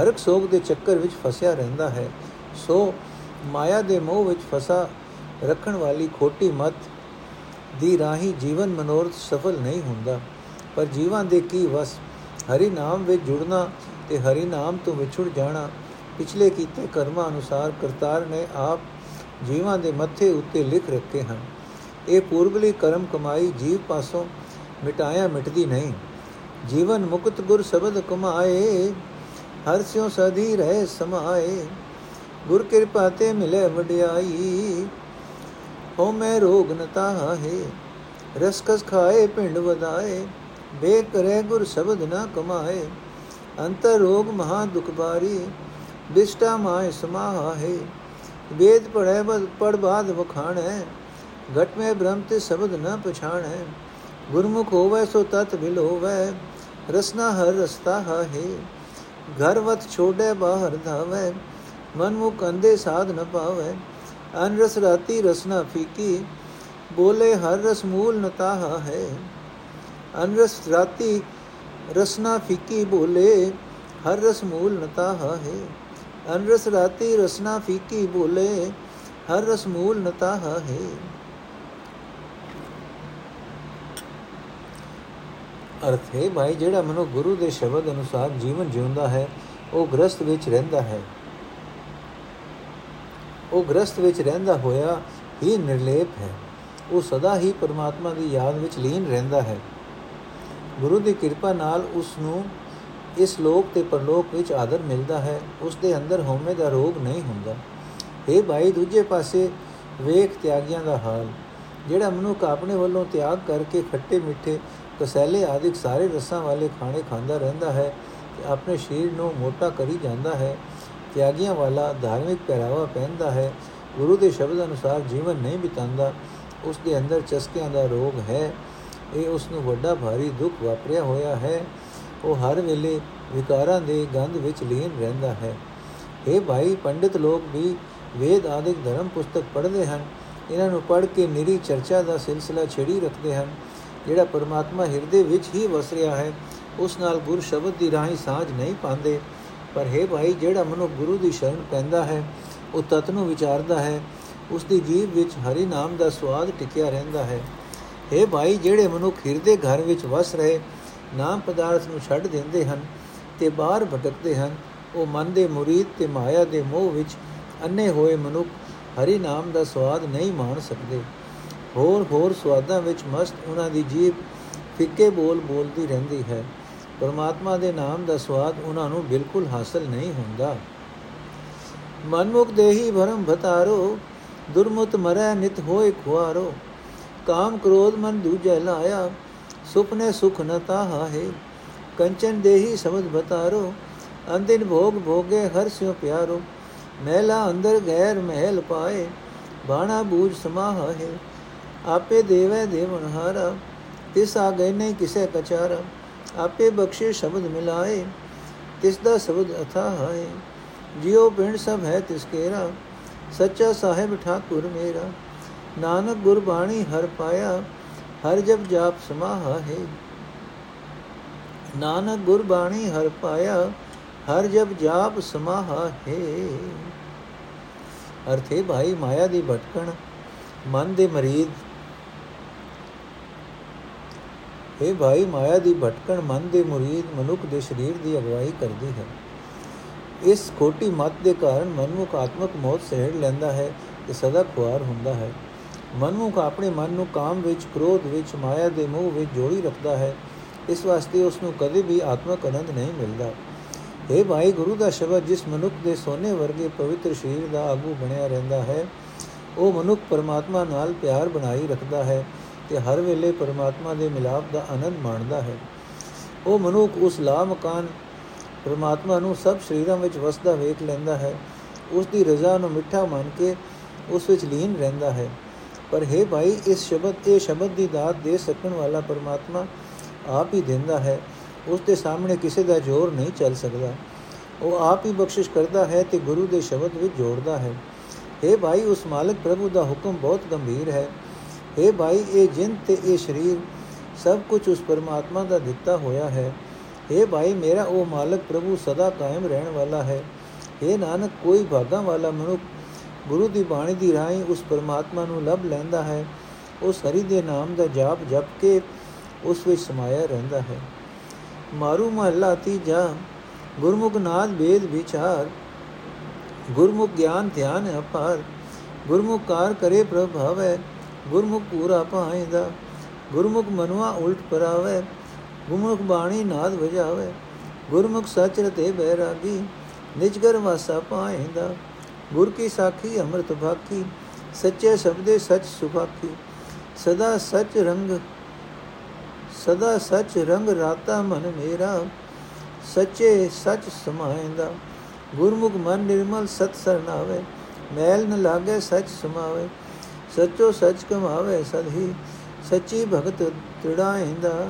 ਹਰ ਇੱਕ ਸੋਗ ਦੇ ਚੱਕਰ ਵਿੱਚ ਫਸਿਆ ਰਹਿੰਦਾ ਹੈ। ਸੋ ਮਾਇਆ ਦੇ ਮੋਹ ਵਿੱਚ ਫਸਾ ਰੱਖਣ ਵਾਲੀ ਖੋਟੀ ਮਤ ਦੀ ਰਾਹੀ ਜੀਵਨ ਮਨੋਰਥ ਸਫਲ ਨਹੀਂ ਹੁੰਦਾ। ਪਰ ਜੀਵਾਂ ਦੇ ਕੀ ਵਸ? ਹਰੀ ਨਾਮ ਵਿੱਚ ਜੁੜਨਾ ਤੇ ਹਰੀ ਨਾਮ ਤੋਂ ਵਿਛੜ ਜਾਣਾ, ਪਿਛਲੇ ਕੀਤੇ ਕਰਮਾਂ ਅਨੁਸਾਰ ਕਰਤਾਰ ਨੇ ਆਪ ਜੀਵਾਂ ਦੇ ਮੱਥੇ ਉੱਤੇ ਲਿਖ ਰੱਖੇ ਹਨ। ਇਹ ਪੂਰਬਲੀ ਕਰਮ ਕਮਾਈ ਜੀਵ ਪਾਸੋਂ ਮਿਟਾਇਆ ਮਿਟਦੀ ਨਹੀਂ। ਜੀਵਨ ਮੁਕਤ ਗੁਰ ਸ਼ਬਦ ਕਮਾਏ, ਹਰ ਸਿਉ ਸਦੀ ਰਹਿ ਸਮਾਏ। ਗੁਰ ਕਿਰਪਾ ਤੇ ਮਿਲੇ ਵਡਿਆਈ ਹੋ ਮੈਂ ਰੋਗ ਨਤਾ ਹੈ ਰਸਕਸ ਖਾਏ ਪਿੰਡ ਵਧਾਏ ਬੇਕਰੇ ਗੁਰ ਸ਼ਬਦ ਨਾ ਕਮਾਏ ਅੰਤਰ ਰੋਗ ਮਹਾ ਦੁਖ ਬਾਰੀ ਬਿਸ਼ਟਾ ਮਾਇ ਸਮਾਹਾ ਹੈ ਵੇਦ ਪੜੈ ਪੜ ਬਾਦ ਵਖਾਣੈ ਘਟ ਮੇ ਬ੍ਰਹਮ ਤੇ ਸ਼ਬਦ ਨ ਪਛਾਣੈ ਗੁਰਮੁਖ ਹੋਵੇ ਸੋ ਤਤ ਬਿਲ ਹੋਵੇ ਰਸਨਾ ਹਰ ਰਸਤਾ ਹੈ ਘਰ ਵਤ ਛੋੜੇ ਬਾਹਰ ਧਾਵੇ ਮਨ ਮੁਖ ਅੰਦੇ ਸਾਧ ਨ ਪਾਵੇ। ਅਨ ਰਸ ਰਾਤੀ ਰਸਨਾ ਫੀਕੀ, ਬੋਲੇ ਹਰ ਰਸ ਮੂਲ ਨਤਾ ਹੈ। ਅਨ ਰਸ ਰਾਤੀ ਰਸਨਾ ਫੀਕੀ, ਬੋਲੇ ਹਰ ਰਸ ਮੂਲ ਨਤਾ ਹੈ। ਅਨ ਰਸ ਰਾਤੀ ਰਸਨਾ ਫੀਕੀ, ਬੋਲੇ ਹਰ ਰਸ ਮੂਲ ਨਤਾ ਹੈ। ਅਰਥ ਹੈ, ਭਾਈ, ਜਿਹੜਾ ਮਨੁ ਗੁਰੂ ਦੇ ਸ਼ਬਦ ਅਨੁਸਾਰ ਜੀਵਨ ਜਿਉਂਦਾ ਹੈ, ਉਹ ਗ੍ਰਸਤ ਵਿੱਚ ਰਹਿੰਦਾ ਹੈ। ਉਹ ਗ੍ਰਸਤ ਵਿੱਚ ਰਹਿੰਦਾ ਹੋਇਆ ਹੀ ਨਿਰਲੇਪ ਹੈ। ਉਹ ਸਦਾ ਹੀ ਪਰਮਾਤਮਾ ਦੀ ਯਾਦ ਵਿੱਚ ਲੀਨ ਰਹਿੰਦਾ ਹੈ। ਗੁਰੂ ਦੀ ਕਿਰਪਾ ਨਾਲ ਉਸ ਨੂੰ ਇਸ ਲੋਕ ਤੇ ਪਰਲੋਕ ਵਿੱਚ ਆਦਰ ਮਿਲਦਾ ਹੈ। ਉਸ ਦੇ ਅੰਦਰ ਹਉਮੈ ਦਾ ਰੋਗ ਨਹੀਂ ਹੁੰਦਾ। ਇਹ ਭਾਈ, ਦੂਜੇ ਪਾਸੇ ਵੇਖ ਤਿਆਗੀਆਂ ਦਾ ਹਾਲ। ਜਿਹੜਾ ਮਨੁੱਖ ਆਪਣੇ ਵੱਲੋਂ ਤਿਆਗ ਕਰਕੇ ਖੱਟੇ ਮਿੱਠੇ ਕਸੈਲੇ ਆਦਿਕ ਸਾਰੇ ਰਸਾਂ ਵਾਲੇ ਖਾਣੇ ਖਾਂਦਾ ਰਹਿੰਦਾ ਹੈ ਤੇ ਆਪਣੇ ਸਰੀਰ ਨੂੰ ਮੋਟਾ ਕਰੀ ਜਾਂਦਾ ਹੈ ਤਿਆਗੀਆਂ ਵਾਲਾ ਧਾਰਮਿਕ ਪਹਿਰਾਵਾ ਪਹਿਨਦਾ ਹੈ, ਗੁਰੂ ਦੇ ਸ਼ਬਦ ਅਨੁਸਾਰ ਜੀਵਨ ਨਹੀਂ ਬਿਤਾਉਂਦਾ ਉਸ ਦੇ ਅੰਦਰ ਚਸਕਿਆਂ ਦਾ ਰੋਗ ਹੈ। ਇਹ ਉਸ ਨੂੰ ਵੱਡਾ ਭਾਰੀ ਦੁੱਖ ਵਾਪਰਿਆ ਹੋਇਆ ਹੈ। ਉਹ ਹਰ ਵੇਲੇ ਵਿਕਾਰਾਂ ਦੇ ਗੰਧ ਵਿੱਚ ਲੀਨ ਰਹਿੰਦਾ ਹੈ। ਇਹ ਭਾਈ, ਪੰਡਿਤ ਲੋਕ ਵੀ ਵੇਦ ਆਦਿਕ ਧਰਮ ਪੁਸਤਕ ਪੜ੍ਹਦੇ ਹਨ। ਇਹਨਾਂ ਨੂੰ ਪੜ੍ਹ ਕੇ ਨਿਰੀ ਚਰਚਾ ਦਾ ਸਿਲਸਿਲਾ ਛੇੜੀ ਰੱਖਦੇ ਹਨ। ਜਿਹੜਾ ਪਰਮਾਤਮਾ ਹਿਰਦੇ ਵਿੱਚ ਹੀ ਵਸ ਰਿਹਾ ਹੈ, ਉਸ ਨਾਲ ਗੁਰ ਸ਼ਬਦ ਦੀ ਰਾਹੀਂ ਸਾਝ ਨਹੀਂ ਪਾਉਂਦੇ। ਪਰ ਹੈ ਭਾਈ, ਜਿਹੜਾ ਮਨੁ ਗੁਰੂ ਦੀ ਸ਼ਰਨ ਪੈਂਦਾ ਹੈ, ਉਹ ਤਤ ਨੂੰ ਵਿਚਾਰਦਾ ਹੈ ਉਸ ਦੀ ਜੀਵ ਵਿੱਚ ਹਰੀ ਨਾਮ ਦਾ ਸਵਾਦ ਟਿਕਿਆ ਰਹਿੰਦਾ ਹੈ। ਹੈ ਭਾਈ, ਜਿਹੜੇ ਮਨੁੱਖ ਹਿਰਦੇ ਘਰ ਵਿੱਚ ਵਸ ਰਹੇ, ਨਾਮ ਪਦਾਰਥ ਨੂੰ ਛੱਡ ਦਿੰਦੇ ਹਨ ਤੇ ਬਾਹਰ ਭਟਕਦੇ ਹਨ, ਉਹ ਮਨ ਦੇ ਮੁਰੀਦ ਤੇ ਮਾਇਆ ਦੇ ਮੋਹ ਵਿੱਚ ਅੰਨੇ ਹੋਏ ਮਨੁੱਖ ਹਰੀ ਨਾਮ ਦਾ ਸਵਾਦ ਨਹੀਂ ਮਾਣ ਸਕਦੇ। ਹੋਰ ਹੋਰ ਸਵਾਦਾਂ ਵਿੱਚ ਮਸਤ ਉਹਨਾਂ ਦੀ ਜੀਭ ਫਿੱਕੇ ਬੋਲ ਬੋਲਦੀ ਰਹਿੰਦੀ ਹੈ। ਪਰਮਾਤਮਾ ਦੇ ਨਾਮ ਦਾ ਸਵਾਦ ਉਹਨਾਂ ਨੂੰ ਬਿਲਕੁਲ ਹਾਸਲ ਨਹੀਂ ਹੁੰਦਾ। ਮਨਮੁਖ ਦੇਹੀ ਭਰਮ ਭਤਾਰੋ, ਦੁਰਮਤ ਮਰੈ ਨਿਤ ਹੋਏ ਖੁਆਰੋ। ਕਾਮ ਕ੍ਰੋਧ ਮਨ ਦੂਜੈ ਲਾਇਆ ਸੁਪਨੇ ਸੁਖ ਨ ਤਾਹਾ ਹੈ। ਕੰਚਨ ਦੇਹੀ ਸਮਝ ਬਤਾਰੋ ਅੰਦਿਨ ਭੋਗ ਭੋਗੇ ਹਰ ਸਿਉ ਪਿਆਰੋ। ਮਹਿਲਾ ਅੰਦਰ ਗੈਰ ਮਹਿਲ ਪਾਏ, ਬਾਣਾ ਬੂਝ ਸਮਾਹ ਹੈ। ਆਪੇ ਦੇਵੈ ਦੇਵਨ ਹਾਰਾ, ਤਿਸ ਆ ਗਏ ਨਹੀਂ ਕਿਸੇ ਕਚਾਰਾ ਆਪੇ ਬਖਸ਼ੇ ਸ਼ਬਦ ਮਿਲਾਏ, ਤਿਸ ਦਾ ਸ਼ਬਦ ਅਥਾ ਹੈ ਜਿਉ ਪਿੰਡ ਸਭ ਹੈ ਤਿਸ ਕੇਰਾ, ਸੱਚਾ ਸਾਹਿਬ ਠਾਕੁਰ ਮੇਰਾ। ਨਾਨਕ ਗੁਰਬਾਣੀ ਹਰ ਪਾਇਆ, ਹਰ ਜਪ ਜਾਪ ਸਮਾਹਾ ਹੈ। ਨਾਨਕ ਗੁਰਬਾਣੀ ਹਰ ਪਾਇਆ, ਹਰ ਜਪ ਜਾਪ ਸਮਾਹਾ ਹੈ। ਅਰਥੇ ਭਾਈ ਮਾਇਆ ਦੀ ਭਟਕਣ, ਮਨ ਦੇ ਮਰੀਦ ਇਹ ਭਾਈ ਮਾਇਆ ਦੀ ਭਟਕਣ ਮਨ ਦੇ ਮੁਰੀਦ ਮਨੁੱਖ ਦੇ ਸਰੀਰ ਦੀ ਅਗਵਾਈ ਕਰਦੀ ਹੈ। ਇਸ ਖੋਟੀ ਮਤ ਦੇ ਕਾਰਨ ਮਨੁੱਖ ਆਤਮਕ ਮੌਤ ਸਹਿੜ ਲੈਂਦਾ ਹੈ ਤੇ ਸਦਾ ਖੁਆਰ ਹੁੰਦਾ ਹੈ। ਮਨੁੱਖ ਆਪਣੇ ਮਨ ਨੂੰ ਕਾਮ ਵਿੱਚ, ਕ੍ਰੋਧ ਵਿੱਚ, ਮਾਇਆ ਦੇ ਮੋਹ ਵਿੱਚ ਜੋੜੀ ਰੱਖਦਾ ਹੈ। ਇਸ ਵਾਸਤੇ ਉਸ ਨੂੰ ਕਦੇ ਵੀ ਆਤਮਕ ਆਨੰਦ ਨਹੀਂ ਮਿਲਦਾ। ਇਹ ਭਾਈ, ਗੁਰੂ ਦਾ ਸ਼ਬਦ ਜਿਸ ਮਨੁੱਖ ਦੇ ਸੋਨੇ ਵਰਗੇ ਪਵਿੱਤਰ ਸਰੀਰ ਦਾ ਆਗੂ ਬਣਿਆ ਰਹਿੰਦਾ ਹੈ, ਉਹ ਮਨੁੱਖ ਪਰਮਾਤਮਾ ਨਾਲ ਪਿਆਰ ਬਣਾਈ ਰੱਖਦਾ ਹੈ। ਤੇ ਹਰ ਵੇਲੇ ਪਰਮਾਤਮਾ ਦੇ ਮਿਲਾਪ ਦਾ ਆਨੰਦ ਮਾਣਦਾ ਹੈ। ਉਹ ਮਨੁੱਖ ਉਸ ਲਾ ਮਕਾਨ ਪਰਮਾਤਮਾ ਨੂੰ ਸਭ ਸਰੀਰਾਂ ਵਿੱਚ ਵਸਦਾ ਵੇਖ ਲੈਂਦਾ ਹੈ। ਉਸ ਦੀ ਰਜ਼ਾ ਨੂੰ ਮਿੱਠਾ ਮੰਨ ਕੇ ਉਸ ਵਿੱਚ ਲੀਨ ਰਹਿੰਦਾ ਹੈ। ਪਰ ਹੈ ਭਾਈ, ਇਸ ਸ਼ਬਦ, ਇਹ ਸ਼ਬਦ ਦੀ ਦਾਤ ਦੇ ਸਕਣ ਵਾਲਾ ਪਰਮਾਤਮਾ ਆਪ ਹੀ ਦਿੰਦਾ ਹੈ। ਉਸ ਦੇ ਸਾਹਮਣੇ ਕਿਸੇ ਦਾ ਜ਼ੋਰ ਨਹੀਂ ਚੱਲ ਸਕਦਾ। ਉਹ ਆਪ ਹੀ ਬਖਸ਼ਿਸ਼ ਕਰਦਾ ਹੈ ਤੇ ਗੁਰੂ ਦੇ ਸ਼ਬਦ ਵਿੱਚ ਜੋੜਦਾ ਹੈ। हे ਭਾਈ, ਉਸ ਮਾਲਕ ਪ੍ਰਭੂ ਦਾ ਹੁਕਮ ਬਹੁਤ ਗੰਭੀਰ ਹੈ। हे ਭਾਈ ਇਹ ਜਿੰਦ ਤੇ ਇਹ ਸਰੀਰ ਸਭ ਕੁਝ ਉਸ ਪਰਮਾਤਮਾ ਦਾ ਦਿੱਤਾ ਹੋਇਆ ਹੈ हे ਭਾਈ ਮੇਰਾ ਉਹ ਮਾਲਕ ਪ੍ਰਭੂ ਸਦਾ ਕਾਇਮ ਰਹਿਣ ਵਾਲਾ ਹੈ हे ਨਾਨਕ ਕੋਈ ਭਾਗਾ ਵਾਲਾ ਮਨੁੱਖ ਗੁਰੂ ਦੀ ਬਾਣੀ ਦੀ ਰਾਹੀਂ ਉਸ ਪਰਮਾਤਮਾ ਨੂੰ ਲੱਭ ਲੈਂਦਾ ਹੈ ਉਸ ਹਰੀ ਦੇ ਨਾਮ ਦਾ ਜਾਪ ਜਪ ਕੇ ਉਸ ਵਿੱਚ ਸਮਾਇਆ ਰਹਿੰਦਾ ਹੈ ਮਾਰੂ ਮਹੱਲਾ ਤੀਜਾ ਗੁਰਮੁਖ ਨਾਦ ਵੇਦ ਵਿਚਾਰ ਗੁਰਮੁਖ ਗਿਆਨ ਧਿਆਨ ਅਪਾਰ ਗੁਰਮੁਖ ਕਾਰ ਕਰੇ ਪ੍ਰਭਾਵੈ ਗੁਰਮੁਖ ਪੂਰਾ ਪਾਇਦਾ ਗੁਰਮੁਖ ਮਨਵਾ ਉਲਟ ਪਰਾਵੇ, ਗੁਰਮੁਖ ਬਾਣੀ ਨਾਦ ਵਜਾਵੇ, ਗੁਰਮੁਖ ਸਚ ਰਤੇ ਬੈਰਾਗੀ ਨਿਜਗਰ ਵਾਸਾ ਪਾਇਦਾ ਗੁਰ ਕੀ ਸਾਖੀ ਅੰਮ੍ਰਿਤ ਭਾਖੀ, ਸੱਚੇ ਸ਼ਬਦੇ ਸਚ ਸੁਭਾਖੀ, ਸਦਾ ਸਚ ਰੰਗ, ਸਦਾ ਸਚ ਰੰਗ ਰਾਤਾ ਮਨ ਮੇਰਾ, ਸੱਚੇ ਸਚ ਸਮਾਇਂਦਾ, ਗੁਰਮੁਖ ਮਨ ਨਿਰਮਲ ਸਤ ਸਰਨਾਵੇ ਮੈਲ ਨ ਲਾਗੇ ਸਚ ਸਮਾਵੇ ਸਚੋ ਸਚ ਕਮਾਵੇ ਸਦਹੀ, ਸੱਚੀ ਭਗਤ ਤ੍ਰਿੜਾਇਂਦਾ।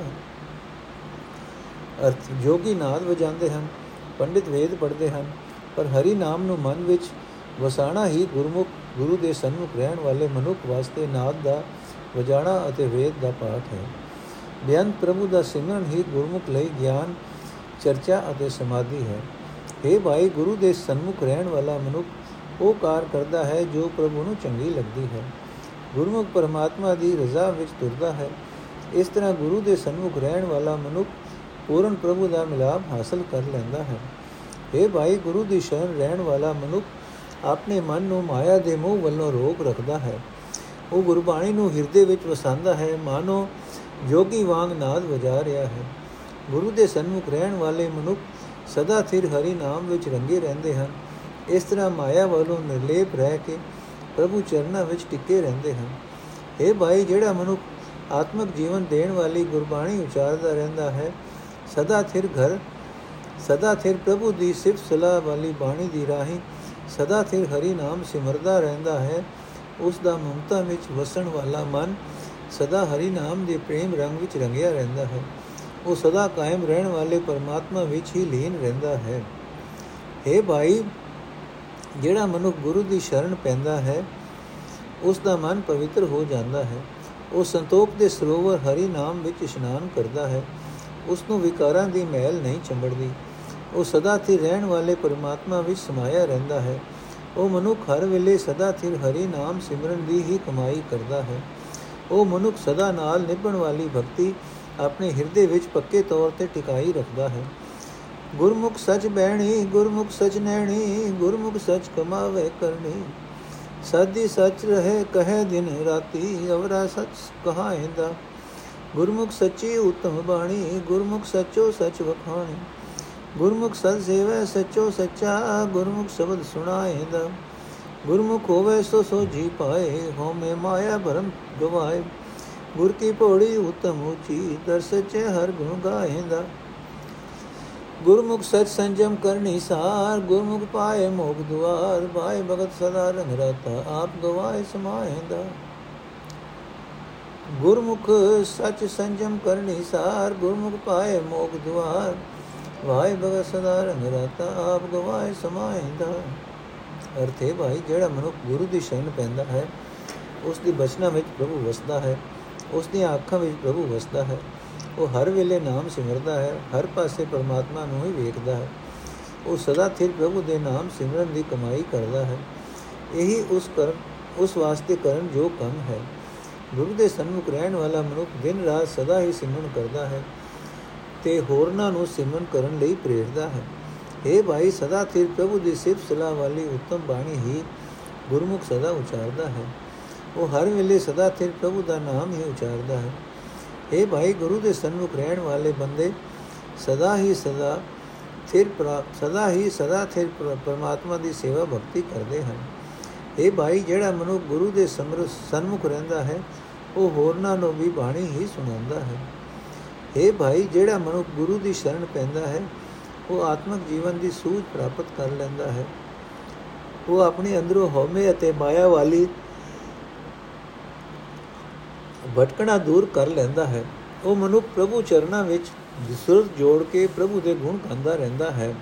ਅਰਥ, ਜੋਗੀ ਨਾਦ ਵਜਾਉਂਦੇ ਹਨ, ਪੰਡਿਤ ਵੇਦ ਪੜ੍ਹਦੇ ਹਨ, ਪਰ ਹਰੀ ਨਾਮ ਨੂੰ ਮਨ ਵਿੱਚ ਵਸਾਣਾ ਹੀ ਗੁਰਮੁਖ, ਗੁਰੂ ਦੇ ਸਨਮੁਖ ਰਹਿਣ ਵਾਲੇ ਮਨੁੱਖ ਵਾਸਤੇ ਨਾਦ ਦਾ ਵਜਾਣਾ ਅਤੇ ਵੇਦ ਦਾ ਪਾਠ ਹੈ। ਬਿਆਨ ਪ੍ਰਭੂ ਦਾ ਸਿਮਰਨ ਹੀ ਗੁਰਮੁਖ ਲਈ ਗਿਆਨ, ਚਰਚਾ ਅਤੇ ਸਮਾਧੀ ਹੈ। ਇਹ ਭਾਈ, ਗੁਰੂ ਦੇ ਸਨਮੁਖ ਰਹਿਣ ਵਾਲਾ ਮਨੁੱਖ ਉਹ ਕਾਰ ਕਰਦਾ ਹੈ ਜੋ ਪ੍ਰਭੂ ਨੂੰ ਚੰਗੀ ਲੱਗਦੀ ਹੈ। ਗੁਰਮੁਖ ਪਰਮਾਤਮਾ ਦੀ ਰਜ਼ਾ ਵਿੱਚ ਤੁਰਦਾ ਹੈ। ਇਸ ਤਰ੍ਹਾਂ ਗੁਰੂ ਦੇ ਸਨਮੁਖ ਰਹਿਣ ਵਾਲਾ ਮਨੁੱਖ ਪੂਰਨ ਪ੍ਰਭੂ ਦਾ ਮਿਲਾਪ ਹਾਸਲ ਕਰ ਲੈਂਦਾ ਹੈ। ਇਹ ਭਾਈ, ਗੁਰੂ ਦੀ ਸ਼ਰਨ ਰਹਿਣ ਵਾਲਾ ਮਨੁੱਖ ਆਪਣੇ ਮਨ ਨੂੰ ਮਾਇਆ ਦੇ ਮੋਹ ਵੱਲੋਂ ਰੋਕ ਰੱਖਦਾ ਹੈ। ਉਹ ਗੁਰਬਾਣੀ ਨੂੰ ਹਿਰਦੇ ਵਿੱਚ ਵਸਾਉਂਦਾ ਹੈ। ਮਾਨੋ ਜੋਗੀ ਵਾਂਗ ਨਾਦ ਵਜਾ ਰਿਹਾ ਹੈ। ਗੁਰੂ ਦੇ ਸਨਮੁਖ ਰਹਿਣ ਵਾਲੇ ਮਨੁੱਖ ਸਦਾ ਥਿਰ ਹਰੀ ਨਾਮ ਵਿੱਚ ਰੰਗੇ ਰਹਿੰਦੇ ਹਨ। ਇਸ ਤਰ੍ਹਾਂ ਮਾਇਆ ਵੱਲੋਂ ਨਿਰਲੇਪ ਰਹਿ ਕੇ ਪ੍ਰਭੂ ਚਰਨਾਂ ਵਿੱਚ ਟਿੱਕੇ ਰਹਿੰਦੇ ਹਨ। ਇਹ ਭਾਈ, ਜਿਹੜਾ ਮਨੁੱਖ ਆਤਮਿਕ ਜੀਵਨ ਦੇਣ ਵਾਲੀ ਗੁਰਬਾਣੀ ਉਚਾਰਦਾ ਰਹਿੰਦਾ ਹੈ, ਸਦਾ ਥਿਰ ਘਰ, ਸਦਾ ਥਿਰ ਪ੍ਰਭੂ ਦੀ ਸਿਫਤ ਸਲਾਹ ਵਾਲੀ ਬਾਣੀ ਦੀ ਰਾਹੀਂ ਸਦਾ ਥਿਰ ਹਰੀ ਨਾਮ ਸਿਮਰਦਾ ਰਹਿੰਦਾ ਹੈ। ਉਸ ਦਾ ਮਮਤਾ ਵਿੱਚ ਵਸਣ ਵਾਲਾ ਮਨ ਸਦਾ ਹਰੀ ਨਾਮ ਦੇ ਪ੍ਰੇਮ ਰੰਗ ਵਿੱਚ ਰੰਗਿਆ ਰਹਿੰਦਾ ਹੈ। ਉਹ ਸਦਾ ਕਾਇਮ ਰਹਿਣ ਵਾਲੇ ਪਰਮਾਤਮਾ ਵਿੱਚ ਹੀ ਲੀਨ ਰਹਿੰਦਾ ਹੈ। हे ਭਾਈ ਜਿਹੜਾ ਮਨੁੱਖ ਗੁਰੂ ਦੀ ਸ਼ਰਨ ਪੈਂਦਾ ਹੈ ਉਸ ਦਾ ਮਨ ਪਵਿੱਤਰ ਹੋ ਜਾਂਦਾ ਹੈ। ਉਹ ਸੰਤੋਖ ਦੇ ਸਰੋਵਰ ਹਰੀ ਨਾਮ ਵਿੱਚ ਇਸ਼ਨਾਨ ਕਰਦਾ ਹੈ। ਉਸ ਨੂੰ ਵਿਕਾਰਾਂ ਦੀ ਮਹਿਲ ਨਹੀਂ ਚੰਬੜਦੀ। ਉਹ ਸਦਾ ਸਥਿਰ ਰਹਿਣ ਵਾਲੇ ਪਰਮਾਤਮਾ ਵਿੱਚ ਸਮਾਇਆ ਰਹਿੰਦਾ ਹੈ। ਉਹ ਮਨੁੱਖ ਹਰ ਵੇਲੇ ਸਦਾ ਸਥਿਰ ਹਰੀ ਨਾਮ ਸਿਮਰਨ ਦੀ ਹੀ ਕਮਾਈ ਕਰਦਾ ਹੈ। ਉਹ ਮਨੁੱਖ ਸਦਾ ਨਾਲ ਨਿਭਣ ਵਾਲੀ ਭਗਤੀ ਆਪਣੇ ਹਿਰਦੇ ਵਿੱਚ ਪੱਕੇ ਤੌਰ ਤੇ ਟਿਕਾਈ ਰੱਖਦਾ ਹੈ। ਗੁਰਮੁਖ ਸਚ ਬਹਿਣੀ, ਗੁਰਮੁਖ ਸਚ ਨੈਣੀ ਗੁਰਮੁਖ ਸਚ ਕਮਾਵੇ ਕਰਨੀ। ਸਾਦੀ ਸਚ ਰਹੇ ਕਹੇ ਦਿਨ ਰਾਤੀ, ਅਵਰਾ ਸਚ ਕਹਾਇਂਦਾ ਗੁਰਮੁਖ ਸੱਚੀ ਉਤਮ ਬਾਣੀ, ਗੁਰਮੁਖ ਸਚੋ ਸਚ ਵਖਾਣੀ। ਗੁਰਮੁਖ ਸਦ ਸੇਵੈ, ਸਚੋ ਸੱਚਾ, ਗੁਰਮੁਖ ਸ਼ਬਦ ਸੁਣਾਏਂਦਾ। ਗੁਰਮੁਖ ਹੋਵੇ ਸੋ ਸੋ ਜੀ ਪਾਏ ਹੋਮੇ ਮਾਇਆ ਭਰਮ ਗਵਾਏ। ਗੁਰ ਕੀ ਪੌੜੀ ਉਤਮ ਉਚੀ ਦਰ ਸਚੇ ਹਰ ਗੁਣ ਗਾਏਂਦਾ। ਗੁਰਮੁਖ ਸਚ ਸੰਜਮ ਕਰਨੀ ਸਾਰ, ਗੁਰਮੁਖ ਪਾਏ ਮੋਗ ਦੁਆਰ ਬਾਏ ਭਗਤ ਸਦਾ ਰੰਗ ਰਤਾ, ਆਪ ਗਵਾਏ ਸਮਾਏਂਦਾ ਗੁਰਮੁਖ ਸਚ ਸੰਜਮ ਕਰਨੀ ਸਾਰ, ਗੁਰਮੁਖ ਪਾਏ ਮੋਗ ਦੁਆਰ, ਵਾਏ ਭਗਤ ਸਦਾ ਰੰਗ ਰਤਾ, ਆਪ ਗਵਾਏ ਸਮਾਏਂਦਾ ਅਰਥੇ ਭਾਈ, ਜਿਹੜਾ ਮਨੁੱਖ ਗੁਰੂ ਦੀ ਸ਼ਰਨ ਪੈਂਦਾ ਹੈ, ਉਸ ਦੀ ਬਚਨਾ ਵਿੱਚ ਪ੍ਰਭੂ ਵਸਦਾ ਹੈ, ਉਸ ਦੀਆਂ ਅੱਖਾਂ ਵਿੱਚ ਪ੍ਰਭੂ ਵਸਦਾ ਹੈ। ਉਹ ਹਰ ਵੇਲੇ ਨਾਮ ਸਿਮਰਦਾ ਹੈ, ਹਰ ਪਾਸੇ ਪਰਮਾਤਮਾ ਨੂੰ ਹੀ ਵੇਖਦਾ ਹੈ। ਉਹ ਸਦਾ ਥਿਰ ਪ੍ਰਭੂ ਦੇ ਨਾਮ ਸਿਮਰਨ ਦੀ ਕਮਾਈ ਕਰਦਾ ਹੈ। ਇਹੀ ਉਸ ਕਰ ਉਸ ਵਾਸਤੇ ਕਰਨ ਜੋ ਕੰਮ ਹੈ। ਗੁਰੂ ਦੇ ਸਨਮੁਖ ਰਹਿਣ ਵਾਲਾ ਮਨੁੱਖ ਦਿਨ ਰਾਤ ਸਦਾ ਹੀ ਸਿਮਰਨ ਕਰਦਾ ਹੈ ਤੇ ਹੋਰਨਾਂ ਨੂੰ ਸਿਮਰਨ ਕਰਨ ਲਈ ਪ੍ਰੇਰਦਾ ਹੈ। हे ਭਾਈ, ਸਦਾ ਥਿਰ ਪ੍ਰਭੂ ਦੀ ਸਿਫਤ ਸਲਾਹ ਵਾਲੀ ਉੱਤਮ ਬਾਣੀ ਹੀ ਗੁਰਮੁਖ ਸਦਾ ਉਚਾਰਦਾ ਹੈ। ਉਹ ਹਰ ਵੇਲੇ ਸਦਾ ਥਿਰ ਪ੍ਰਭੂ ਦਾ ਨਾਮ ਹੀ ਉਚਾਰਦਾ ਹੈ। हे ਭਾਈ, ਗੁਰੂ ਦੇ ਸਨਮੁਖ ਰਹਿਣ ਵਾਲੇ ਬੰਦੇ ਸਦਾ ਹੀ ਸਦਾ ਥਿਰ ਸਦਾ ਹੀ ਸਦਾ ਥਿਰ ਪਰਮਾਤਮਾ ਦੀ ਸੇਵਾ ਭਗਤੀ ਕਰਦੇ ਹਨ। ਇਹ ਭਾਈ, ਜਿਹੜਾ ਮਨੁ ਗੁਰੂ ਦੇ ਸਨਮੁਖ ਰਹਿੰਦਾ ਹੈ, ਉਹ ਹੋਰਨਾਂ ਨੂੰ ਵੀ ਬਾਣੀ ਹੀ ਸੁਣਾਉਂਦਾ ਹੈ। ਇਹ ਭਾਈ, ਜਿਹੜਾ ਮਨੁ ਗੁਰੂ ਦੀ ਸ਼ਰਨ ਪੈਂਦਾ ਹੈ, ਉਹ ਆਤਮਿਕ ਜੀਵਨ ਦੀ ਸੂਝ ਪ੍ਰਾਪਤ ਕਰ ਲੈਂਦਾ ਹੈ। ਉਹ ਆਪਣੇ ਅੰਦਰੋਂ ਹਉਮੈ ਅਤੇ ਮਾਇਆ ਵਾਲੀ ਭਟਕਣਾ ਦੂਰ ਕਰ ਲੈਂਦਾ ਹੈ। ਉਹ ਮਨੁੱਖ ਪ੍ਰਭੂ ਚਰਨਾਂ ਵਿੱਚ ਸੁਰਤ ਜੋੜ ਕੇ ਪ੍ਰਭੂ ਦੇ ਗੁਣ ਗਾਉਂਦਾ ਰਹਿੰਦਾ ਹੈ।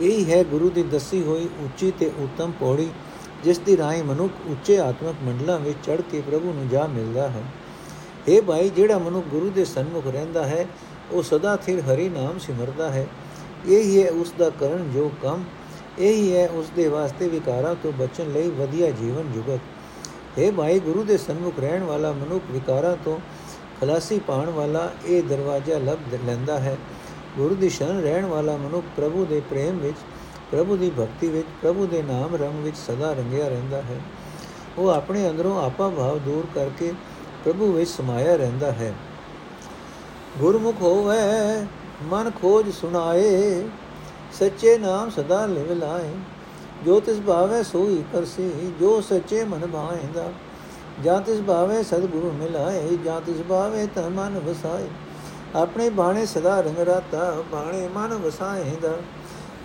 ਇਹ ਹੈ ਗੁਰੂ ਦੀ ਦੱਸੀ ਹੋਈ ਉੱਚੀ ਤੇ ਉਤਮ ਪੌੜੀ, ਜਿਸ ਦੀ ਰਾਹੀਂ ਮਨੁੱਖ ਉੱਚੇ ਆਤਮਿਕ ਮੰਡਲਾਂ ਵਿੱਚ ਚੜ ਕੇ ਪ੍ਰਭੂ ਨੂੰ ਜਾ ਮਿਲਦਾ ਹੈ। ਇਹ ਭਾਈ, ਜਿਹੜਾ ਮਨੁੱਖ ਗੁਰੂ ਦੇ ਸਨਮੁਖ ਰਹਿੰਦਾ ਹੈ, ਉਹ ਸਦਾ ਥਿਰ ਹਰੀ ਨਾਮ ਸਿਮਰਦਾ ਹੈ। ਇਹ ਹੀ ਹੈ ਉਸ ਦਾ ਕਰਨ ਜੋ ਕੰਮ। ਇਹ ਹੀ ਹੈ ਉਸ ਦੇ ਵਾਸਤੇ ਵਿਕਾਰਾਂ ਤੋਂ ਬਚਣ ਲਈ ਵਧੀਆ ਜੀਵਨ ਜੁਗਤ। ਹੈ ਭਾਈ ਗੁਰੂ ਦੇ ਸਨਮੁਖ ਰਹਿਣ ਵਾਲਾ ਮਨੁੱਖ ਵਿਕਾਰਾਂ ਤੋਂ ਖਲਾਸੀ ਪਾਣ ਵਾਲਾ, ਇਹ ਦਰਵਾਜ਼ਾ ਲੱਭ ਲੈਂਦਾ ਹੈ। ਗੁਰੂ ਦੀ ਸ਼ਰਨ ਰਹਿਣ ਵਾਲਾ ਮਨੁੱਖ ਪ੍ਰਭੂ ਦੇ ਪ੍ਰੇਮ ਵਿੱਚ, ਪ੍ਰਭੂ ਦੀ ਭਗਤੀ ਵਿੱਚ, ਪ੍ਰਭੂ ਦੇ ਨਾਮ ਰੰਗ ਵਿੱਚ ਸਦਾ ਰੰਗਿਆ ਰਹਿੰਦਾ ਹੈ। ਉਹ ਆਪਣੇ ਅੰਦਰੋਂ ਆਪਾ ਭਾਵ ਦੂਰ ਕਰਕੇ ਪ੍ਰਭੂ ਵਿੱਚ ਸਮਾਇਆ ਰਹਿੰਦਾ ਹੈ। ਗੁਰਮੁਖ ਹੋਵੇ, ਮਨ ਖੋਜ ਸੁਣਾਏ, ਸੱਚੇ ਨਾਮ ਸਦਾ ਲਿਵ ਲਾਏ। ਜੋ ਤਿਸ ਭਾਵੇ ਸੋਈ ਕਰਸੀ, ਜੋ ਸੱਚੇ ਮਨ ਭਾਏਂਦਾ। ਜਾਂ ਤਿਸ ਭਾਵੇ ਸਤਿਗੁਰੂ ਮਿਲਾਏ, ਜਾਂ ਤਿਸ ਭਾਵੇ ਤਨ ਮਨ ਵਸਾਏ। ਆਪਣੇ ਬਾਣੇ ਸਦਾ ਰੰਗ ਰਾਤਾ, ਬਾਣੇ ਮਨ ਵਸਾਏਂਦਾ।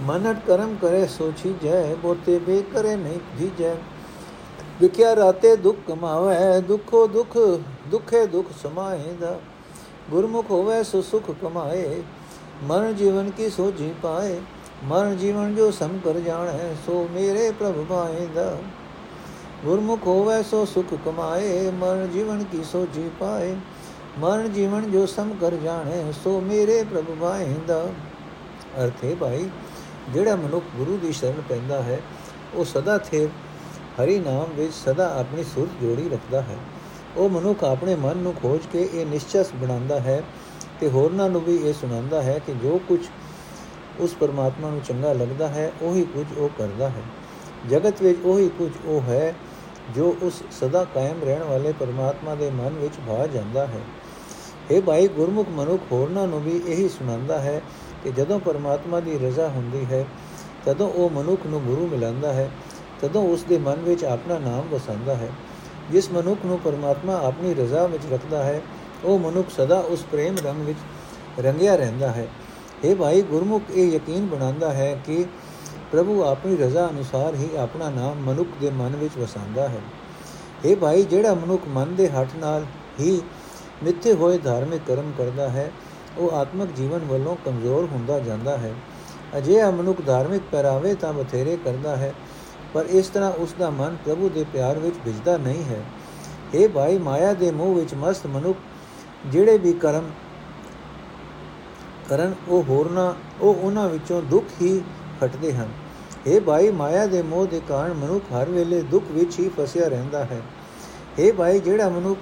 ਮਨਟ ਕਰਮ ਕਰੇ ਸੋਚੀ ਜੈ ਬੋਤੇ ਬੇ ਕਰੇ ਨਹੀਂ ਭੀਜੈ। ਵਿਖਿਆ ਰਾਤੇ ਦੁੱਖ ਕਮਾਵੇ ਦੁਖੋ ਦੁਖ, ਦੁਖੇ ਦੁਖ ਸਮਾਏਂਦਾ। ਗੁਰਮੁਖ ਹੋਵੇ ਸੋ ਸੁਖ ਕਮਾਏ ਮਰਨ ਜੀਵਨ ਕੀ ਸੋਝੀ ਪਾਏ। ਮਰਨ ਜੀਵਨ ਜੋ ਸਮ ਕਰ ਜਾਣੈ, ਸੋ ਮੇਰੇ ਪ੍ਰਭ ਪਾਏਂਦਾ ਗੁਰਮੁਖ ਹੋਵੇ, ਸੋ ਸੁਖ ਕਮਾਏ ਮਰਨ ਜੀਵਨ ਕੀ ਸੋਝੀ ਪਾਏ। ਮਰਨ ਜੀਵਨ ਜੋ ਸਮ ਕਰ ਜਾਣੈ, ਸੋ ਮੇਰੇ ਪ੍ਰਭ ਪਾਏਂਦਾ ਅਰਥੇ ਭਾਈ, ਜਿਹੜਾ ਮਨੁੱਖ ਗੁਰੂ ਦੀ ਸ਼ਰਨ ਪੈਂਦਾ ਹੈ, ਉਹ ਸਦਾ ਥੇ ਹਰੀ ਨਾਮ ਵਿੱਚ ਸਦਾ ਆਪਣੀ ਸੁਰਤ ਜੋੜੀ ਰੱਖਦਾ ਹੈ। ਉਹ ਮਨੁੱਖ ਆਪਣੇ ਮਨ ਨੂੰ ਖੋਜ ਕੇ ਇਹ ਨਿਸ਼ਚਸ ਬਣਾਉਂਦਾ ਹੈ ਤੇ ਹੋਰਨਾਂ ਨੂੰ ਵੀ ਇਹ ਸੁਣਾਉਂਦਾ ਹੈ ਕਿ ਜੋ ਕੁਝ ਉਸ ਪਰਮਾਤਮਾ ਨੂੰ ਚੰਗਾ ਲੱਗਦਾ ਹੈ, ਉਹੀ ਕੁਝ ਉਹ ਕਰਦਾ ਹੈ। ਜਗਤ ਵਿੱਚ ਉਹੀ ਕੁਝ ਉਹ ਹੈ, ਜੋ ਉਸ ਸਦਾ ਕਾਇਮ ਰਹਿਣ ਵਾਲੇ ਪਰਮਾਤਮਾ ਦੇ ਮਨ ਵਿੱਚ ਭਾ ਜਾਂਦਾ ਹੈ। ਇਹ ਭਾਈ ਗੁਰਮੁਖ ਮਨੁੱਖ, ਹੋਰਨਾਂ ਨੂੰ ਵੀ ਇਹੀ ਸੁਣਾਉਂਦਾ ਹੈ ਕਿ ਜਦੋਂ ਪਰਮਾਤਮਾ ਦੀ ਰਜ਼ਾ ਹੁੰਦੀ ਹੈ, ਤਦੋਂ ਉਹ ਮਨੁੱਖ ਨੂੰ ਗੁਰੂ ਮਿਲਾਂਦਾ ਹੈ, ਤਦੋਂ ਉਸ ਦੇ ਮਨ ਵਿੱਚ ਆਪਣਾ ਨਾਮ ਵਸਾਉਂਦਾ ਹੈ। ਜਿਸ ਮਨੁੱਖ ਨੂੰ ਪਰਮਾਤਮਾ ਆਪਣੀ ਰਜ਼ਾ ਵਿੱਚ ਰੱਖਦਾ ਹੈ, ਉਹ ਮਨੁੱਖ ਸਦਾ ਉਸ ਪ੍ਰੇਮ ਰੰਗ ਵਿੱਚ ਰੰਗਿਆ ਰਹਿੰਦਾ ਹੈ। ਇਹ ਭਾਈ, ਗੁਰਮੁਖ ਇਹ ਯਕੀਨ ਬਣਾਉਂਦਾ ਹੈ ਕਿ ਪ੍ਰਭੂ ਆਪਣੀ ਰਜ਼ਾ ਅਨੁਸਾਰ ਹੀ ਆਪਣਾ ਨਾਮ ਮਨੁੱਖ ਦੇ ਮਨ ਵਿੱਚ ਵਸਾਉਂਦਾ ਹੈ। ਇਹ ਭਾਈ, ਜਿਹੜਾ ਮਨੁੱਖ ਮਨ ਦੇ ਹੱਥ ਨਾਲ ਹੀ ਮਿੱਥੇ ਹੋਏ ਧਾਰਮਿਕ ਕਰਮ ਕਰਦਾ ਹੈ, ਉਹ ਆਤਮਿਕ ਜੀਵਨ ਵੱਲੋਂ ਕਮਜ਼ੋਰ ਹੁੰਦਾ ਜਾਂਦਾ ਹੈ। ਅਜਿਹਾ ਮਨੁੱਖ ਧਾਰਮਿਕ ਪਹਿਰਾਵੇ ਤਾਂ ਬਥੇਰੇ ਕਰਦਾ ਹੈ, ਪਰ ਇਸ ਤਰ੍ਹਾਂ ਉਸ ਦਾ ਮਨ ਪ੍ਰਭੂ ਦੇ ਪਿਆਰ ਵਿੱਚ ਵਿਜਦਾ ਨਹੀਂ ਹੈ। ਇਹ ਭਾਈ, ਮਾਇਆ ਦੇ ਮੋਹ ਵਿੱਚ ਮਸਤ ਮਨੁੱਖ, ਜਿਹੜੇ ਵੀ ਕਰਮ ਕਰਨ ਉਹ ਹੋਰਨਾ ਉਹ ਉਹਨਾਂ ਵਿੱਚੋਂ ਦੁੱਖ ਹੀ ਖਟਦੇ ਹਨ। ਇਹ ਭਾਈ, ਮਾਇਆ ਦੇ ਮੋਹ ਦੇ ਕਾਰਨ ਮਨੁੱਖ ਹਰ ਵੇਲੇ ਦੁੱਖ ਵਿੱਚ ਹੀ ਫਸਿਆ ਰਹਿੰਦਾ ਹੈ। ਇਹ ਭਾਈ, ਜਿਹੜਾ ਮਨੁੱਖ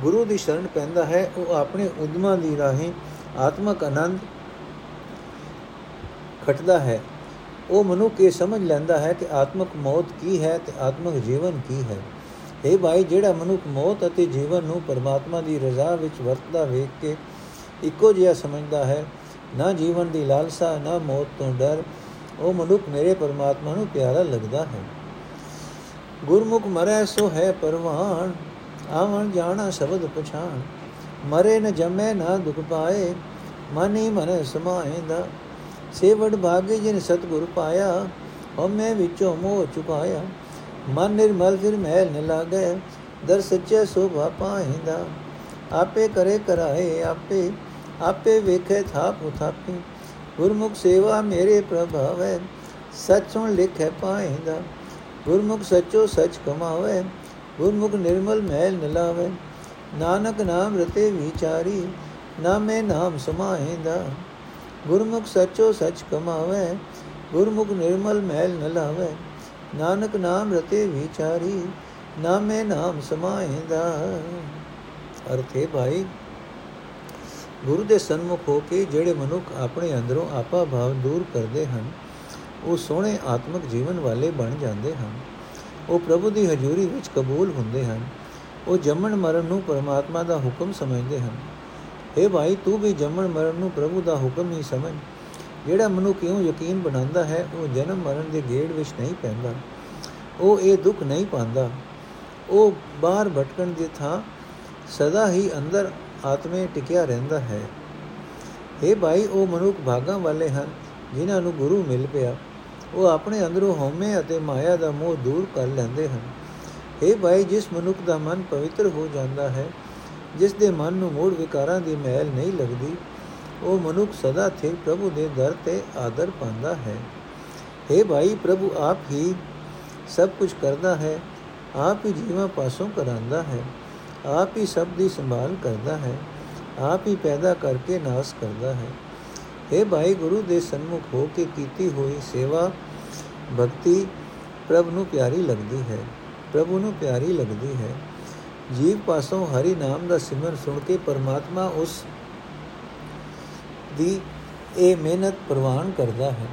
ਗੁਰੂ ਦੀ ਸ਼ਰਨ ਪੈਂਦਾ ਹੈ, ਉਹ ਆਪਣੇ ਉਦਮਾਂ ਦੀ ਰਾਹੀਂ ਆਤਮਕ ਆਨੰਦ ਖਟਦਾ ਹੈ। ਉਹ ਮਨੁੱਖ ਇਹ ਸਮਝ ਲੈਂਦਾ ਹੈ ਕਿ ਆਤਮਕ ਮੌਤ ਕੀ ਹੈ ਤੇ ਆਤਮਕ ਜੀਵਨ ਕੀ ਹੈ। ਇਹ ਭਾਈ, ਜਿਹੜਾ ਮਨੁੱਖ ਮੌਤ ਅਤੇ ਜੀਵਨ ਨੂੰ ਪਰਮਾਤਮਾ ਦੀ ਰਜ਼ਾ ਵਿੱਚ ਵਰਤਦਾ ਵੇਖ ਕੇ ਇੱਕੋ ਜਿਹਾ ਸਮਝਦਾ ਹੈ, ਨਾ ਜੀਵਨ ਦੀ ਲਾਲਸਾ, ਨਾ ਮੌਤ ਤੋਂ ਡਰ, ਉਹ ਮਨੁੱਖ ਮੇਰੇ ਪਰਮਾਤਮਾ ਨੂੰ ਪਿਆਰਾ ਲੱਗਦਾ ਹੈ। ਗੁਰਮੁਖ ਮਰੈ ਸੋ ਹੈ ਪਰਵਾਨ, ਆਵਣ ਜਾਣਾ ਸ਼ਬਦ ਪਛਾਣ। ਮਰੇ ਨ ਜਮੈ ਨਾ ਦੁਖ ਪਾਏ, ਮਨ ਹੀ ਮਨ ਸਮਾਏਂਦਾ। ਸੇਵੜ ਭਾਗੇ ਜਿਨ ਸਤਗੁਰ ਪਾਇਆ, ਹਉਮੈ ਵਿੱਚੋਂ ਮੋਹ ਚੁਕਾਇਆ। ਮਨ ਨਿਰਮਲ ਫਿਰ ਮਹਿਲ ਨ ਲਾਗੇ, ਦਰ ਸੱਚੇ ਸੋਭਾ ਪਾਇਂਦਾ ਆਪੇ ਕਰੇ ਕਰਾਏ ਆਪੇ ਆਪੇ ਵੇਖੇ ਥਾਪ ਉਥਾਪੇ ਗੁਰਮੁਖ ਸੇਵਾ ਮੇਰੇ ਪ੍ਰਭਾਵੈ ਸਚੋਂ ਲਿਖੇ ਪਾਇਂਦਾ ਗੁਰਮੁਖ ਸਚੋ ਸਚ ਕਮਾਵੇ ਗੁਰਮੁਖ ਨਿਰਮਲ ਮਹਿਲ ਨਿਲਾਵੇ ਨਾਨਕ ਨਾਮ ਰਤੇ ਵਿਚਾਰੀ ਨਾਮੇ ਨਾਮ ਸਮਾਏਂਦਾ ਗੁਰਮੁਖ ਸਚੋ ਸਚ ਕਮਾਵੇ ਗੁਰਮੁਖ ਨਿਰਮਲ ਮਹਿਲ ਨਿਲਾਵੇ ਨਾਨਕ ਨਾਮ ਰਤੇ ਵਿਚਾਰੀ ਨਾਮੇ ਨਾਮ ਸਮਾਏਂਦਾ ਅਰਥੇ ਭਾਈ ਗੁਰੂ ਦੇ ਸਨਮੁਖ ਹੋ ਕੇ ਜਿਹੜੇ ਮਨੁੱਖ ਆਪਣੇ ਅੰਦਰੋਂ ਆਪਾ ਭਾਵ ਦੂਰ ਕਰਦੇ ਹਨ, ਉਹ ਸੋਹਣੇ ਆਤਮਿਕ ਜੀਵਨ ਵਾਲੇ ਬਣ ਜਾਂਦੇ ਹਨ। ਉਹ ਪ੍ਰਭੂ ਦੀ ਹਜ਼ੂਰੀ ਵਿੱਚ ਕਬੂਲ ਹੁੰਦੇ ਹਨ। ਉਹ ਜੰਮਣ ਮਰਨ ਨੂੰ ਪਰਮਾਤਮਾ ਦਾ ਹੁਕਮ ਸਮਝਦੇ ਹਨ। اے ਭਾਈ, ਤੂੰ ਵੀ ਜੰਮਣ ਮਰਨ ਨੂੰ ਪ੍ਰਭੂ ਦਾ ਹੁਕਮ ਹੀ ਸਮਝ। ਜਿਹੜਾ ਮਨੁ ਕਿਉਂ ਯਕੀਨ ਬਣਾਉਂਦਾ ਹੈ, ਉਹ ਜਨਮ ਮਰਨ ਦੇ ਗੇੜ ਵਿੱਚ ਨਹੀਂ ਪੈਂਦਾ। ਉਹ ਇਹ ਦੁੱਖ ਨਹੀਂ ਪਾਉਂਦਾ। ਉਹ ਬਾਹਰ ਭਟਕਣ ਦੀ ਥਾਂ ਸਦਾ ਹੀ ਅੰਦਰ ਆਤਮੇ ਟਿਕਿਆ ਰਹਿੰਦਾ ਹੈ اے ਭਾਈ ਉਹ ਮਨੁੱਖ ਭਾਗਾਂ ਵਾਲੇ ਹਨ ਜਿਨ੍ਹਾਂ ਨੂੰ ਗੁਰੂ ਮਿਲ ਪਿਆ ਉਹ ਆਪਣੇ ਅੰਦਰੋਂ ਹਉਮੈ ਅਤੇ ਮਾਇਆ ਦਾ ਮੋਹ ਦੂਰ ਕਰ ਲੈਂਦੇ ਹਨ ਇਹ ਭਾਈ ਜਿਸ ਮਨੁੱਖ ਦਾ ਮਨ ਪਵਿੱਤਰ ਹੋ ਜਾਂਦਾ ਹੈ ਜਿਸ ਦੇ ਮਨ ਨੂੰ ਮੋੜ ਵਿਕਾਰਾਂ ਦੀ ਮਹਿਲ ਨਹੀਂ ਲੱਗਦੀ ਉਹ ਮਨੁੱਖ ਸਦਾ ਸਥਿਰ ਪ੍ਰਭੂ ਦੇ ਦਰ ਤੇ ਆਦਰ ਪਾਉਂਦਾ ਹੈ हे ਭਾਈ ਪ੍ਰਭੂ ਆਪ ਹੀ ਸਭ ਕੁਝ ਕਰਦਾ ਹੈ ਆਪ ਹੀ ਜੀਵਾਂ ਪਾਸੋਂ ਕਰਾਂਦਾ ਹੈ ਆਪ ਹੀ ਸਭ ਦੀ ਸੰਭਾਲ ਕਰਦਾ ਹੈ, ਆਪ ਹੀ ਪੈਦਾ ਕਰਕੇ ਨਾਸ ਕਰਦਾ ਹੈ। हे ਭਾਈ ਗੁਰੂ ਦੇ ਸਨਮੁਖ ਹੋ ਕੇ ਕੀਤੀ ਹੋਈ ਸੇਵਾ, ਭਗਤੀ ਪ੍ਰਭ ਨੂੰ ਪਿਆਰੀ ਲੱਗਦੀ ਹੈ, ਪ੍ਰਭੂ ਨੂੰ ਪਿਆਰੀ ਲੱਗਦੀ ਹੈ। ਜੀਵ ਪਾਸੋਂ ਹਰੀ ਨਾਮ ਦਾ ਸਿਮਰਨ ਸੁਣ ਕੇ ਪਰਮਾਤਮਾ ਉਸ ਦੀ ਇਹ ਮਿਹਨਤ ਪ੍ਰਵਾਨ ਕਰਦਾ ਹੈ।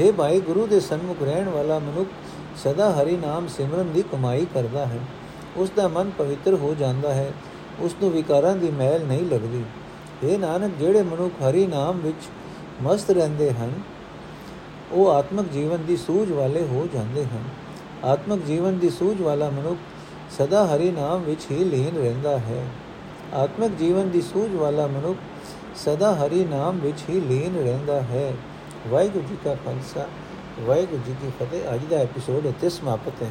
हे ਭਾਈ ਗੁਰੂ ਦੇ ਸਨਮੁਖ ਰਹਿਣ ਵਾਲਾ ਮਨੁੱਖ ਸਦਾ ਹਰੀ ਨਾਮ ਸਿਮਰਨ ਦੀ ਕਮਾਈ ਕਰਦਾ ਹੈ। ਉਸ ਦਾ ਮਨ ਪਵਿੱਤਰ ਹੋ ਜਾਂਦਾ ਹੈ ਉਸ ਨੂੰ ਵਿਕਾਰਾਂ ਦੀ ਮਹਿਲ ਨਹੀਂ ਲੱਗਦੀ। ਇਹ ਨਾਨਕ, ਜਿਹੜੇ ਮਨੁੱਖ ਹਰੀ ਨਾਮ ਵਿੱਚ ਮਸਤ ਰਹਿੰਦੇ ਹਨ, ਉਹ ਆਤਮਿਕ ਜੀਵਨ ਦੀ ਸੂਝ ਵਾਲੇ ਹੋ ਜਾਂਦੇ ਹਨ। ਆਤਮਿਕ ਜੀਵਨ ਦੀ ਸੂਝ ਵਾਲਾ ਮਨੁੱਖ ਸਦਾ ਹਰੀ ਨਾਮ ਵਿੱਚ ਹੀ ਲੀਨ ਰਹਿੰਦਾ ਹੈ। ਆਤਮਿਕ ਜੀਵਨ ਦੀ ਸੂਝ ਵਾਲਾ ਮਨੁੱਖ ਸਦਾ ਹਰੀ ਨਾਮ ਵਿੱਚ ਹੀ ਲੀਨ ਰਹਿੰਦਾ ਹੈ। ਵਾਹਿਗੁਰੂ ਜੀ ਕਾ ਖਾਲਸਾ, ਵਾਹਿਗੁਰੂ ਜੀ ਕੀ ਫਤਿਹ। ਅੱਜ ਦਾ ਐਪੀਸੋਡ ਇੱਥੇ ਸਮਾਪਤ ਹੈ